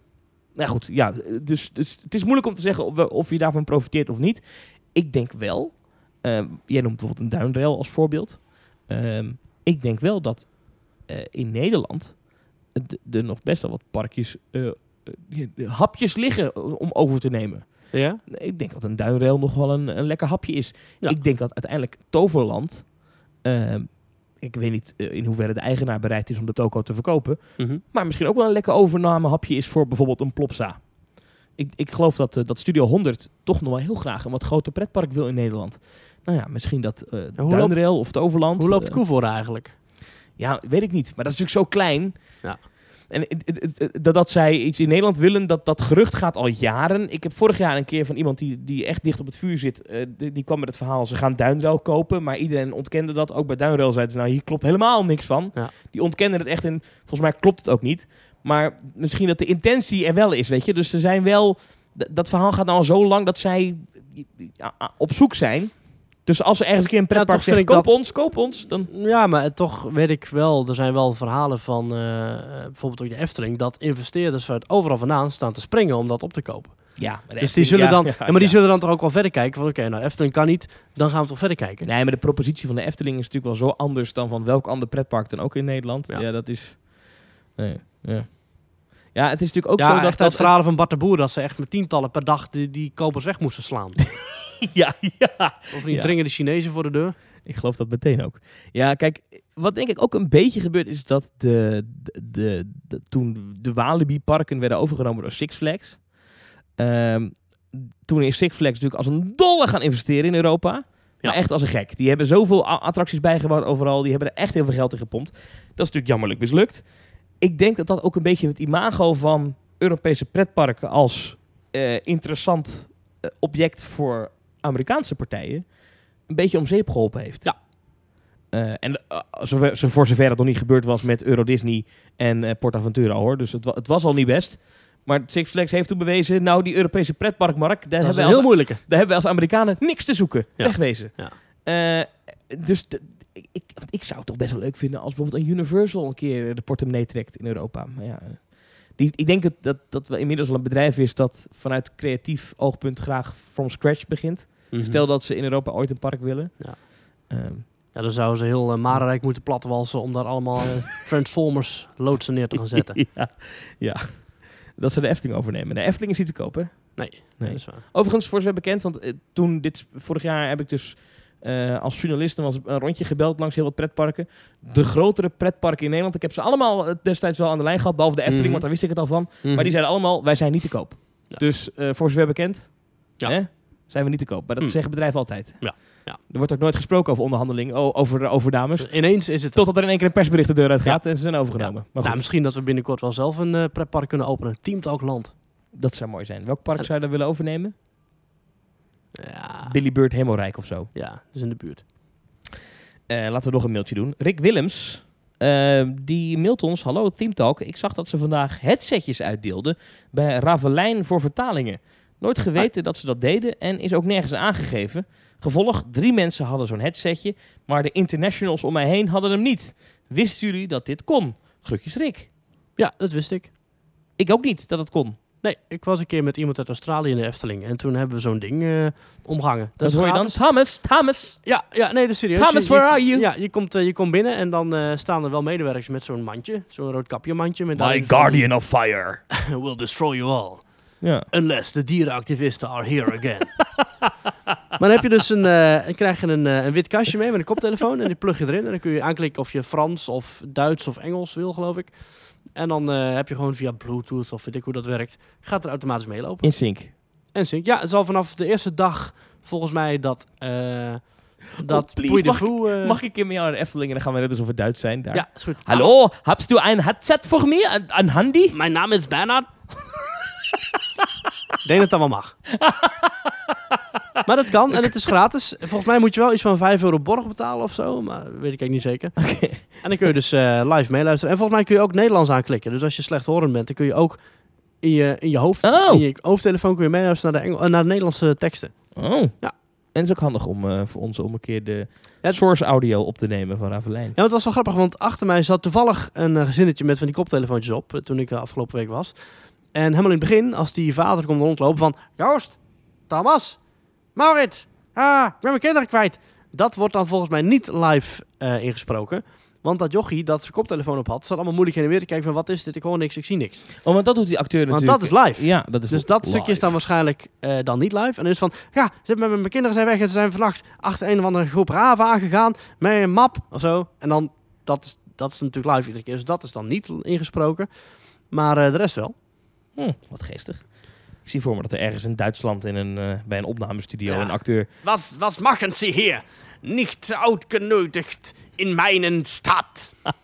nou goed, ja, dus, dus het is moeilijk om te zeggen of, je daarvan profiteert of niet. Ik denk wel, ehm, jij noemt bijvoorbeeld een duinrail als voorbeeld. Ehm, ik denk wel dat eh, in Nederland er nog best wel wat parkjes, eh, eh, hapjes liggen om over te nemen. Ja? Ik denk dat een duinrail nog wel een, een lekker hapje is. Ja. Ik denk dat uiteindelijk Toverland, ik weet niet eh, in hoeverre de eigenaar bereid is om de toko te verkopen, Mhm. maar misschien ook wel een lekker overnamehapje is voor bijvoorbeeld een Plopsa. Ik, ik geloof dat, eh, dat Studio 100 toch nog wel heel graag een wat groter pretpark wil in Nederland. Nou ja, misschien dat eh hoe Duinrail of Toverland. Hoe loopt eh, Koevoorde eigenlijk? ja, weet ik niet. Maar dat is natuurlijk zo klein. Ja. En dat, dat zij iets in Nederland willen, dat, dat gerucht gaat al jaren. Ik heb vorig jaar een keer van iemand die, die echt dicht op het vuur zit, eh, die, die kwam met het verhaal, ze gaan Duinrail kopen. Maar iedereen ontkende dat. Ook bij Duinrail zeiden ze, nou hier klopt helemaal niks van. Ja. Die ontkenden het echt en volgens mij klopt het ook niet. Maar misschien dat de intentie er wel is, weet je. Dus ze zijn wel, dat verhaal gaat nou al zo lang dat zij op zoek zijn. Dus als ze ergens een keer een pretpark vind ik koop dat- ons, koop ons, dan... Ja, maar het- toch weet ik wel, er zijn wel verhalen van eh, bijvoorbeeld ook de Efteling, dat investeerders uit overal vandaan staan te springen om dat op te kopen. Ja, maar Dus die zullen ja, dan, ja, ja, maar die ja. zullen dan toch ook wel verder kijken van oké, nou Efteling kan niet, dan gaan we toch verder kijken. Nee, maar de propositie van de Efteling is natuurlijk wel zo anders dan van welk ander pretpark dan ook in Nederland. Ja, Ja. dat is... Nee, ja. ja, het is natuurlijk ook ja, zo echt dat... uit dat verhalen van Bart de Boer dat ze echt met tientallen per dag die, die kopers weg moesten slaan. ja, ja. of niet Ja. dringen de Chinezen voor de deur. Ik geloof dat meteen ook. Ja, kijk, wat denk ik ook een beetje gebeurd is dat de, de, de, de- toen de Walibi-parken werden overgenomen door Six Flags. ehm, toen is Six Flags natuurlijk als een dolle gaan investeren in Europa. Ja. echt als een gek. Die hebben zoveel attracties bijgebouwd overal. Die hebben er echt heel veel geld in gepompt. Dat is natuurlijk jammerlijk mislukt. Ik denk dat dat ook een beetje het imago van Europese pretparken als eh, interessant eh, object voor Amerikaanse partijen een beetje om zeep geholpen heeft. Ja. Eh, en eh, zover, zo- voor zover het nog niet gebeurd was met Euro Disney en eh PortAventura hoor. Dus het, wa- het was al niet best. Maar Six Flags heeft toen bewezen, nou die Europese pretparkmarkt, daar Dat hebben, wij een als, heel moeilijke. daar hebben wij als Amerikanen niks te zoeken. Ja. Wegwezen. Ja. Dus de- ik, ik, zou het toch best wel leuk vinden als bijvoorbeeld een Universal een keer de portemonnee trekt in Europa. Maar ja, die, ik denk dat, dat, dat we inmiddels al een bedrijf is dat vanuit creatief oogpunt graag from scratch begint. Mhm. Stel dat ze in Europa ooit een park willen. Ja. Ehm, Ja, dan zouden ze heel uh, Marenrijk moeten platwalsen om daar allemaal eh, Transformers loodsen neer te gaan zetten. ja, ja, dat ze de Efteling overnemen. De Efteling is niet te kopen. Nee, Nee. dat is waar. Overigens, voor zover bekend, want eh, toen dit vorig jaar heb ik dus als journalist eens een rondje gebeld langs heel wat pretparken. De grotere pretparken in Nederland, ik heb ze allemaal destijds wel aan de lijn gehad, behalve de Efteling, Mhm. want daar wist ik het al van. Mhm. Maar die zeiden allemaal, wij zijn niet te koop. Ja. Dus voor zover bekend, Ja. hè, zijn we niet te koop. Maar dat Mhm. zeggen bedrijven altijd. Ja. Ja. Er wordt ook nooit gesproken over onderhandeling, o- over eh, overnames. Dus ineens is het... Totdat er in één keer een persbericht de deur uit gaat en ze zijn overgenomen. Maar nou, misschien dat we binnenkort wel zelf een eh, pretpark kunnen openen. Team Talk Land. dat zou mooi zijn. Welk park zou je dan willen overnemen? Ja, Billy Bird Hemmelrijk of zo. ja, dus in de buurt. Eh, laten we nog een mailtje doen. Rick Willems, eh, die mailt ons. Hallo Team Talk. Ik zag dat ze vandaag headsetjes uitdeelden bij Ravelijn voor vertalingen. Nooit geweten dat ze dat deden en is ook nergens aangegeven. Gevolg, drie mensen hadden zo'n headsetje, maar de internationals om mij heen hadden hem niet. Wisten jullie dat dit kon? Groetjes Rick. Ja, dat wist ik. Ik ook niet dat het kon. Nee, ik was een keer met iemand uit Australië in de Efteling. En toen hebben we zo'n ding eh, omgehangen. Dat is hoor je dan. Thomas, Thomas. Ja, ja, nee, dat is serieus. Thomas, Je- je- where are you? Ja, je komt, eh, je komt binnen en dan eh, staan er wel medewerkers met zo'n mandje. Zo'n rood kapje mandje. Met My van- guardian of fire. will destroy you all. Ja. Unless the dierenactivisten are here again. maar dan heb je dus een, eh, dan krijg je een, eh, een wit kastje mee met een koptelefoon. En die plug je erin. En dan kun je aanklikken of je Frans of Duits of Engels wil, geloof ik. En dan eh, heb je gewoon via Bluetooth of weet ik hoe dat werkt. Gaat er automatisch meelopen. In sync. En sync. Ja, het zal vanaf de eerste dag volgens mij dat... eh dat Oh, please, Puy de mag ik- Fou, eh, Mag ik een keer met jou naar de Efteling en dan gaan we net alsof we Duits zijn daar? Ja, is goed. Hallo, hast du ein headset voor me? Een, een handy? Mijn naam is Bernard. Ik denk dat dat wel mag. maar dat kan en het is gratis. Volgens mij moet je wel iets van 5 euro borg betalen of zo. Maar dat weet ik eigenlijk niet zeker. En dan kun je dus eh, live meeluisteren. En volgens mij kun je ook Nederlands aanklikken. Dus als je slechthorend bent, dan kun je ook in je, in je hoofd, Oh. in je hoofdtelefoon kun je meeluisteren naar de, Engel, eh, naar de Nederlandse teksten. Oh. Ja. En het is ook handig om eh, voor ons om een keer de Ja, source audio op te nemen van Ravelijn. Ja, het was wel grappig, want achter mij zat toevallig een gezinnetje met van die koptelefoontjes op, toen ik afgelopen week was. En helemaal in het begin, als die vader komt rondlopen van, Joost, Thomas, Maurits, ah, ik ben mijn kinderen kwijt. Dat wordt dan volgens mij niet live eh, ingesproken. Want dat jochie dat zijn koptelefoon op had, zat allemaal moeilijk heen en weer te kijken van, wat is dit? Ik hoor niks, ik zie niks. Oh, want dat doet die acteur Want natuurlijk. dat is live. Ja, dat is Dus dat live. stukje is dan waarschijnlijk eh, dan niet live. En dan is het van, ja, ze hebben met mijn kinderen zijn weg en ze zijn vannacht achter een of andere groep raven aangegaan met een map of zo. En dan, dat is, dat is natuurlijk live iedere keer. Dus dat is dan niet ingesproken. Maar eh, de rest wel. Hm, wat geestig. Ik zie voor me dat er ergens in Duitsland in een, eh, bij een opnamestudio Ja. een acteur... Was, was machen Sie hier? Niet uitgenodigd in mijn stad.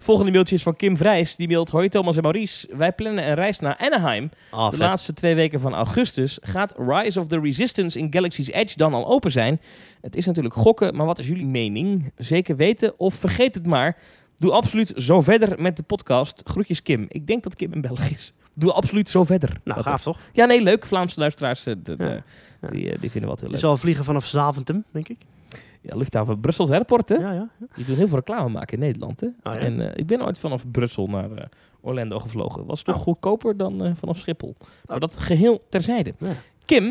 Volgende mailtje is van Kim Vrijs. Die mailt, hoi Thomas en Maurice. Wij plannen een reis naar Anaheim. Oh, de laatste twee weken van augustus. Gaat Rise of the Resistance in Galaxy's Edge dan al open zijn? Het is natuurlijk gokken, maar wat is jullie mening? Zeker weten of vergeet het maar. Doe absoluut zo verder met de podcast. Groetjes Kim. Ik denk dat Kim in België is. Doe absoluut zo verder. Nou, gaaf toch? Ja, nee, leuk. Vlaamse luisteraars, eh, de- de- Ja. Ja. Die, eh, die vinden wat heel Je leuk. zal vliegen vanaf Zaventem, denk ik. Ja, luchthaven Brussels Airport, hè? Ja, ja. Die doen heel veel reclame maken in Nederland, hè? Ja? En eh, ik ben ooit vanaf Brussel naar Orlando gevlogen. Was toch Oh. goedkoper dan vanaf Schiphol. Maar Oh. dat geheel terzijde. Ja. Kim,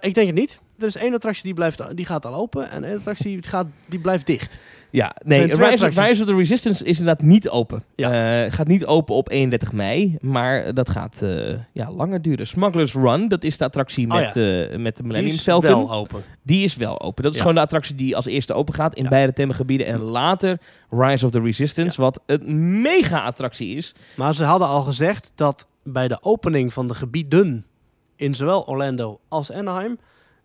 ik denk het niet. Er is één attractie die, blijft, die gaat al open en één attractie die, gaat, die blijft dicht. Ja, nee, Rise, of the Resistance is inderdaad niet open. Ja. Eh, gaat niet open op 31 mei, maar dat gaat eh, ja, langer duren. Smugglers Run, dat is de attractie Oh met, eh, met de Die Millennium is Falcon. wel open. Die is wel open. Dat is Ja. gewoon de attractie die als eerste open gaat in Ja. beide themagebieden. En later Rise of the Resistance, wat een mega attractie is. Maar ze hadden al gezegd dat bij de opening van de gebieden in zowel Orlando als Anaheim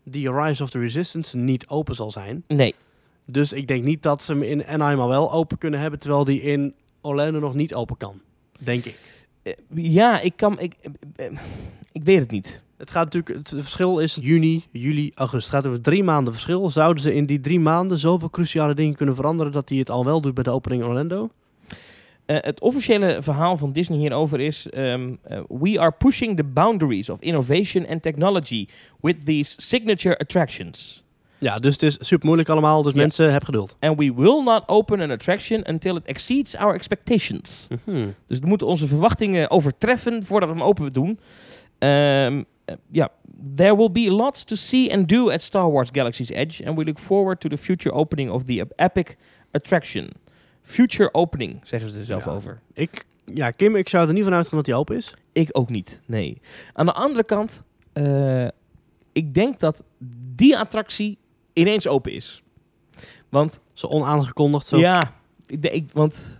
die Rise of the Resistance niet open zal zijn. Nee, Dus ik denk niet dat ze hem in Anaheim al wel open kunnen hebben, terwijl die in Orlando nog niet open kan. Denk ik. Eh, ja, ik kan... Ik, eh, eh, ik weet het niet. Het gaat natuurlijk, het verschil is juni, juli, augustus. Het gaat over drie maanden verschil. Zouden ze in die drie maanden zoveel cruciale dingen kunnen veranderen dat hij het al wel doet bij de opening in Orlando? Eh, het officiële verhaal van Disney hierover is... ehm, eh, we are pushing the boundaries of innovation and technology with these signature attractions. Ja, dus het is super moeilijk allemaal. Dus mensen, heb geduld. And we will not open an attraction until it exceeds our expectations. Mhm. Dus we moeten onze verwachtingen overtreffen voordat we hem open doen. Eh, Ja, there will be lots to see and do at Star Wars Galaxy's Edge. And we look forward to the future opening of the epic attraction. Future opening, zeggen ze er zelf Ja. over. Ik, ja, Kim, ik zou er niet van uitgaan dat hij open is. Ik ook niet, nee. Aan de andere kant, eh, ik denk dat die attractie ineens open is. Want Zo onaangekondigd. Zo. Ja, ik, ik, want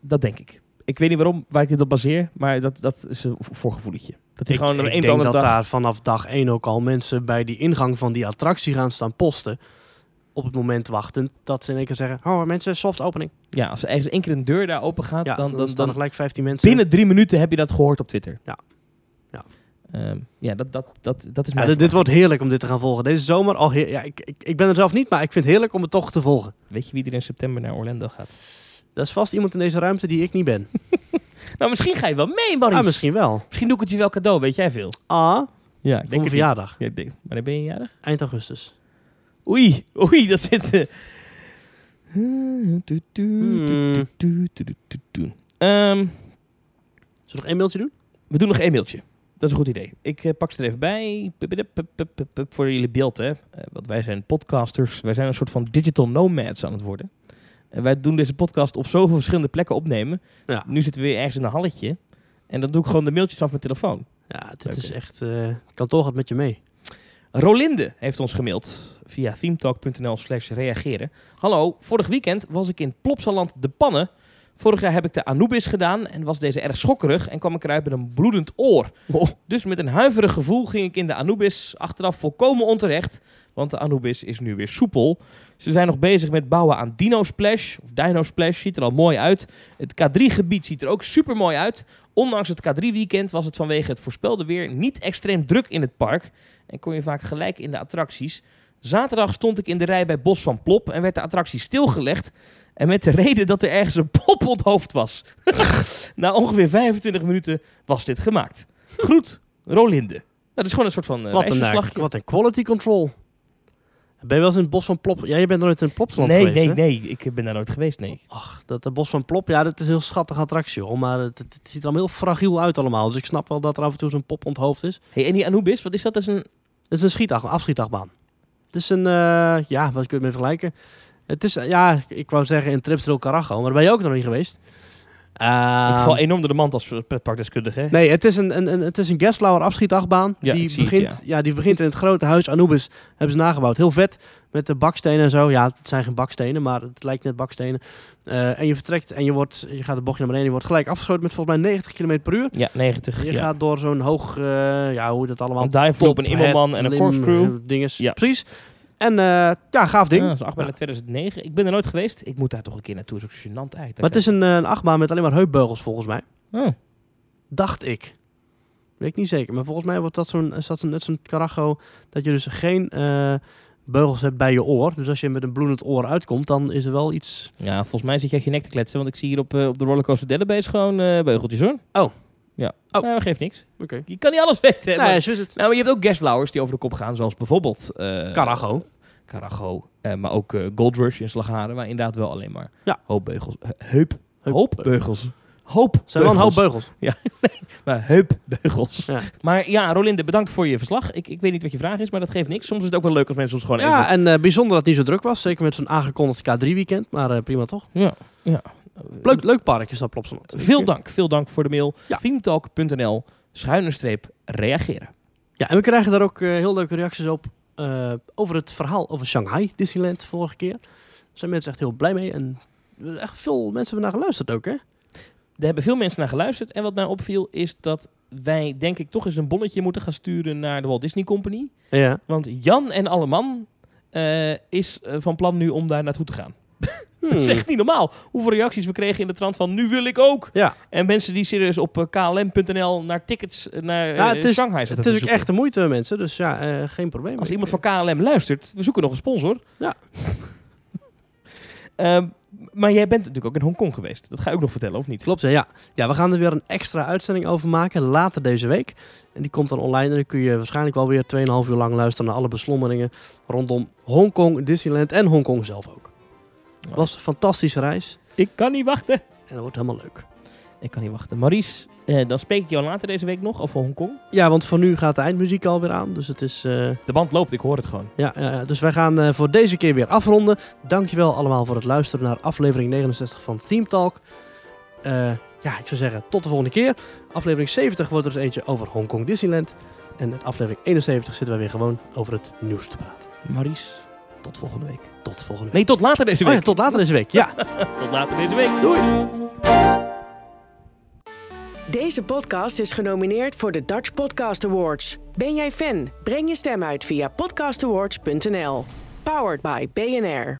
dat denk ik. Ik weet niet waarom, waar ik dit op baseer, maar dat, dat is een voorgevoeletje. Dat ik, gewoon ik denk dat dag... daar vanaf dag één ook al mensen bij die ingang van die attractie gaan staan posten. Op het moment wachten dat ze in één keer zeggen: Oh, mensen, soft opening. Ja, als er ergens één keer een deur daar open gaat, Ja, dan, dan, dan, staan dan gelijk 15 mensen. binnen drie minuten heb je dat gehoord op Twitter. Ja. Ja. Ehm, ja, dat, dat, dat, dat is mijn dit, dit wordt heerlijk om dit te gaan volgen. Deze zomer al heer- ja, ik, ik, ik ben er zelf niet, maar ik vind het heerlijk om het toch te volgen. Weet je wie er in september naar Orlando gaat? Dat is vast iemand in deze ruimte die ik niet ben. Nou, misschien ga je wel mee, Maurice. Ah, misschien wel. Misschien doe ik het je wel cadeau, weet jij veel. Ah, Ja, ik voor denk mijn verjaardag. Ja, ik denk- Wanneer ben je jarig? Eind augustus. Oei, oei, dat zit... eh. Ehm, Zullen we nog één mailtje doen? we doen nog één mailtje. Dat is een goed idee. Ik eh, pak ze er even bij. Voor jullie beeld, hè. Eh, want wij zijn podcasters. Wij zijn een soort van digital nomads aan het worden. En wij doen deze podcast op zoveel verschillende plekken opnemen. Ja. Nu zitten we weer ergens in een halletje. En dan doe ik gewoon de mailtjes af mijn telefoon. Ja, dit Leuk, is echt... eh kantoor gaat met je mee. Rolinde heeft ons gemaild via themetalk.nl slash reageren. Hallo, vorig weekend was ik in Plopsaland de Pannen. Vorig jaar heb ik de Anubis gedaan en was deze erg schokkerig en kwam ik eruit met een bloedend oor. Dus met een huiverig gevoel ging ik in de Anubis achteraf volkomen onterecht, want de Anubis is nu weer soepel. Ze zijn nog bezig met bouwen aan Dino Splash, of Dino Splash, ziet er al mooi uit. Het K3-gebied ziet er ook super mooi uit. Ondanks het K3-weekend was het vanwege het voorspelde weer niet extreem druk in het park en kon je vaak gelijk in de attracties. Zaterdag stond ik in de rij bij Bos van Plop en werd de attractie stilgelegd. En met de reden dat er ergens een pop onthoofd was. Na ongeveer 25 minuten was dit gemaakt. Groet, Rolinde. Dat is gewoon een soort van uh, wat, een, eh, wat een quality control. Ben je wel eens in het bos van Plop... Ja, je bent nooit in Plopsland Nee, geweest, nee, hè? nee. Ik ben daar nooit geweest, nee. Ach, dat de bos van Plop, ja, dat is een heel schattige attractie, hoor. Maar het, ziet er allemaal heel fragiel uit allemaal. Dus ik snap wel dat er af en toe zo'n pop onthoofd is. Hey, en die Anubis, wat is dat? Dat is een... Het is een schietach, afschietachtbaan. Het is een, eh, ja, wat kun je het mee vergelijken? Het is, ja, ik wou zeggen in Tripsdrill Carajo, maar daar ben je ook nog niet geweest. Ik Ehm, val enorm door de mand als pretparkdeskundige. Nee, het is een, een, een, het is een Gaslauer afschietachtbaan. Ja, die, het, begint, ja. die begint in het grote huis Anubis. Hebben ze nagebouwd. Heel vet. Met de bakstenen en zo. Ja, het zijn geen bakstenen, maar het lijkt net bakstenen. Eh, en je vertrekt en je, wordt, je gaat de bochtje naar beneden. Je wordt gelijk afgeschoten met volgens mij 90 km per uur. Ja, 90. Je ja. gaat door zo'n hoog, eh, ja, hoe heet dat allemaal? Een dive flop, een immelman en een corkscrew. eh, dinges. Ja. Precies. En eh, ja, gaaf ding. Ja, dat is een achtbaan Ja. uit 2009. Ik ben er nooit geweest. Ik moet daar toch een keer naartoe. Dat is ook gênant uit. Maar het is een, eh, een achtbaan met alleen maar heupbeugels volgens mij. Oh. Dacht ik. Weet ik niet zeker. Maar volgens mij wordt dat zo'n, is dat zo'n, net zo'n Carajo. Dat je dus geen eh, beugels hebt bij je oor. Dus als je met een bloedend oor uitkomt, dan is er wel iets... Ja, volgens mij zit jij je nek te kletsen. Want ik zie hier op, op de rollercoaster Database gewoon beugeltjes hoor. Oh. Ja. Oh. Nou, geeft niks. Oké. Je kan niet alles weten. maar- Nee, zo is het. Nou, maar je hebt ook guestlowers die over de kop gaan. Zoals bijvoorbeeld... eh Carajo. Carajo. eh, maar ook eh, Gold Rush in Slagharen. Waar inderdaad wel alleen maar Ja. hoopbeugels... he- heup. Hoopbeugels. Hoop. zijn wel een hoop beugels. Maar heupbeugels. Ja. Maar ja, Rolinde, bedankt voor je verslag. Ik, ik weet niet wat je vraag is, maar dat geeft niks. Soms is het ook wel leuk als mensen ons gewoon Ja, even... en eh, bijzonder dat het niet zo druk was. Zeker met zo'n aangekondigd K3-weekend. Maar eh, prima toch? Ja. ja. Leuk, leuk park is dat Plopsaland. Veel dank. Veel dank voor de mail. Ja. Themetalk.nl schuine streep reageren. Ja, en we krijgen daar ook eh, heel leuke reacties op. eh, over het verhaal over Shanghai Disneyland vorige keer. Daar zijn mensen echt heel blij mee. En echt veel mensen hebben naar geluisterd ook, hè? Er hebben veel mensen naar geluisterd. En wat mij opviel is dat wij denk ik toch eens een bonnetje moeten gaan sturen naar de Walt Disney Company. Ja. Want Jan en Alleman eh is van plan nu om daar naartoe te gaan. Hmm. Dat is echt niet normaal. Hoeveel reacties we kregen in de trant van nu wil ik ook. Ja, En mensen die serieus op eh, klm.nl naar tickets eh, naar Ja, eh, het is- Shanghai zitten het is ook zoeken. echt de moeite, mensen. Dus ja, geen probleem. Als Ik- iemand van KLM luistert, we zoeken nog een sponsor. Ja. Ehm, maar jij bent natuurlijk ook in Hongkong geweest. Dat ga je ook nog vertellen, of niet? Klopt, ja. Ja, we gaan er weer een extra uitzending over maken later deze week. En die komt dan online en dan kun je waarschijnlijk wel weer 2,5 uur lang luisteren naar alle beslommeringen rondom Hongkong, Disneyland en Hongkong zelf ook. Het was een fantastische reis Ik kan niet wachten. en dat wordt helemaal leuk. Ik kan niet wachten. Maurice, eh, dan spreek ik jou later deze week nog over Hongkong. Ja, want voor nu gaat de eindmuziek alweer aan. Dus het is. eh, De band loopt, ik hoor het gewoon. ja, ja, ja. dus wij gaan eh, voor deze keer weer afronden. Dankjewel allemaal voor het luisteren naar aflevering 69 van Team Talk. Eh, ja, ik zou zeggen, tot de volgende keer. Aflevering 70 wordt er dus eentje over Hongkong Disneyland. En in aflevering 71 zitten wij weer gewoon over het nieuws te praten. Maurice, tot volgende week. Tot volgende week. Nee, tot later deze Oh week. ja, tot later deze week. Ja. tot later deze week. Doei. Deze podcast is genomineerd voor de Dutch Podcast Awards. Ben jij fan? Breng je stem uit via podcastawards.nl. Powered by BNR.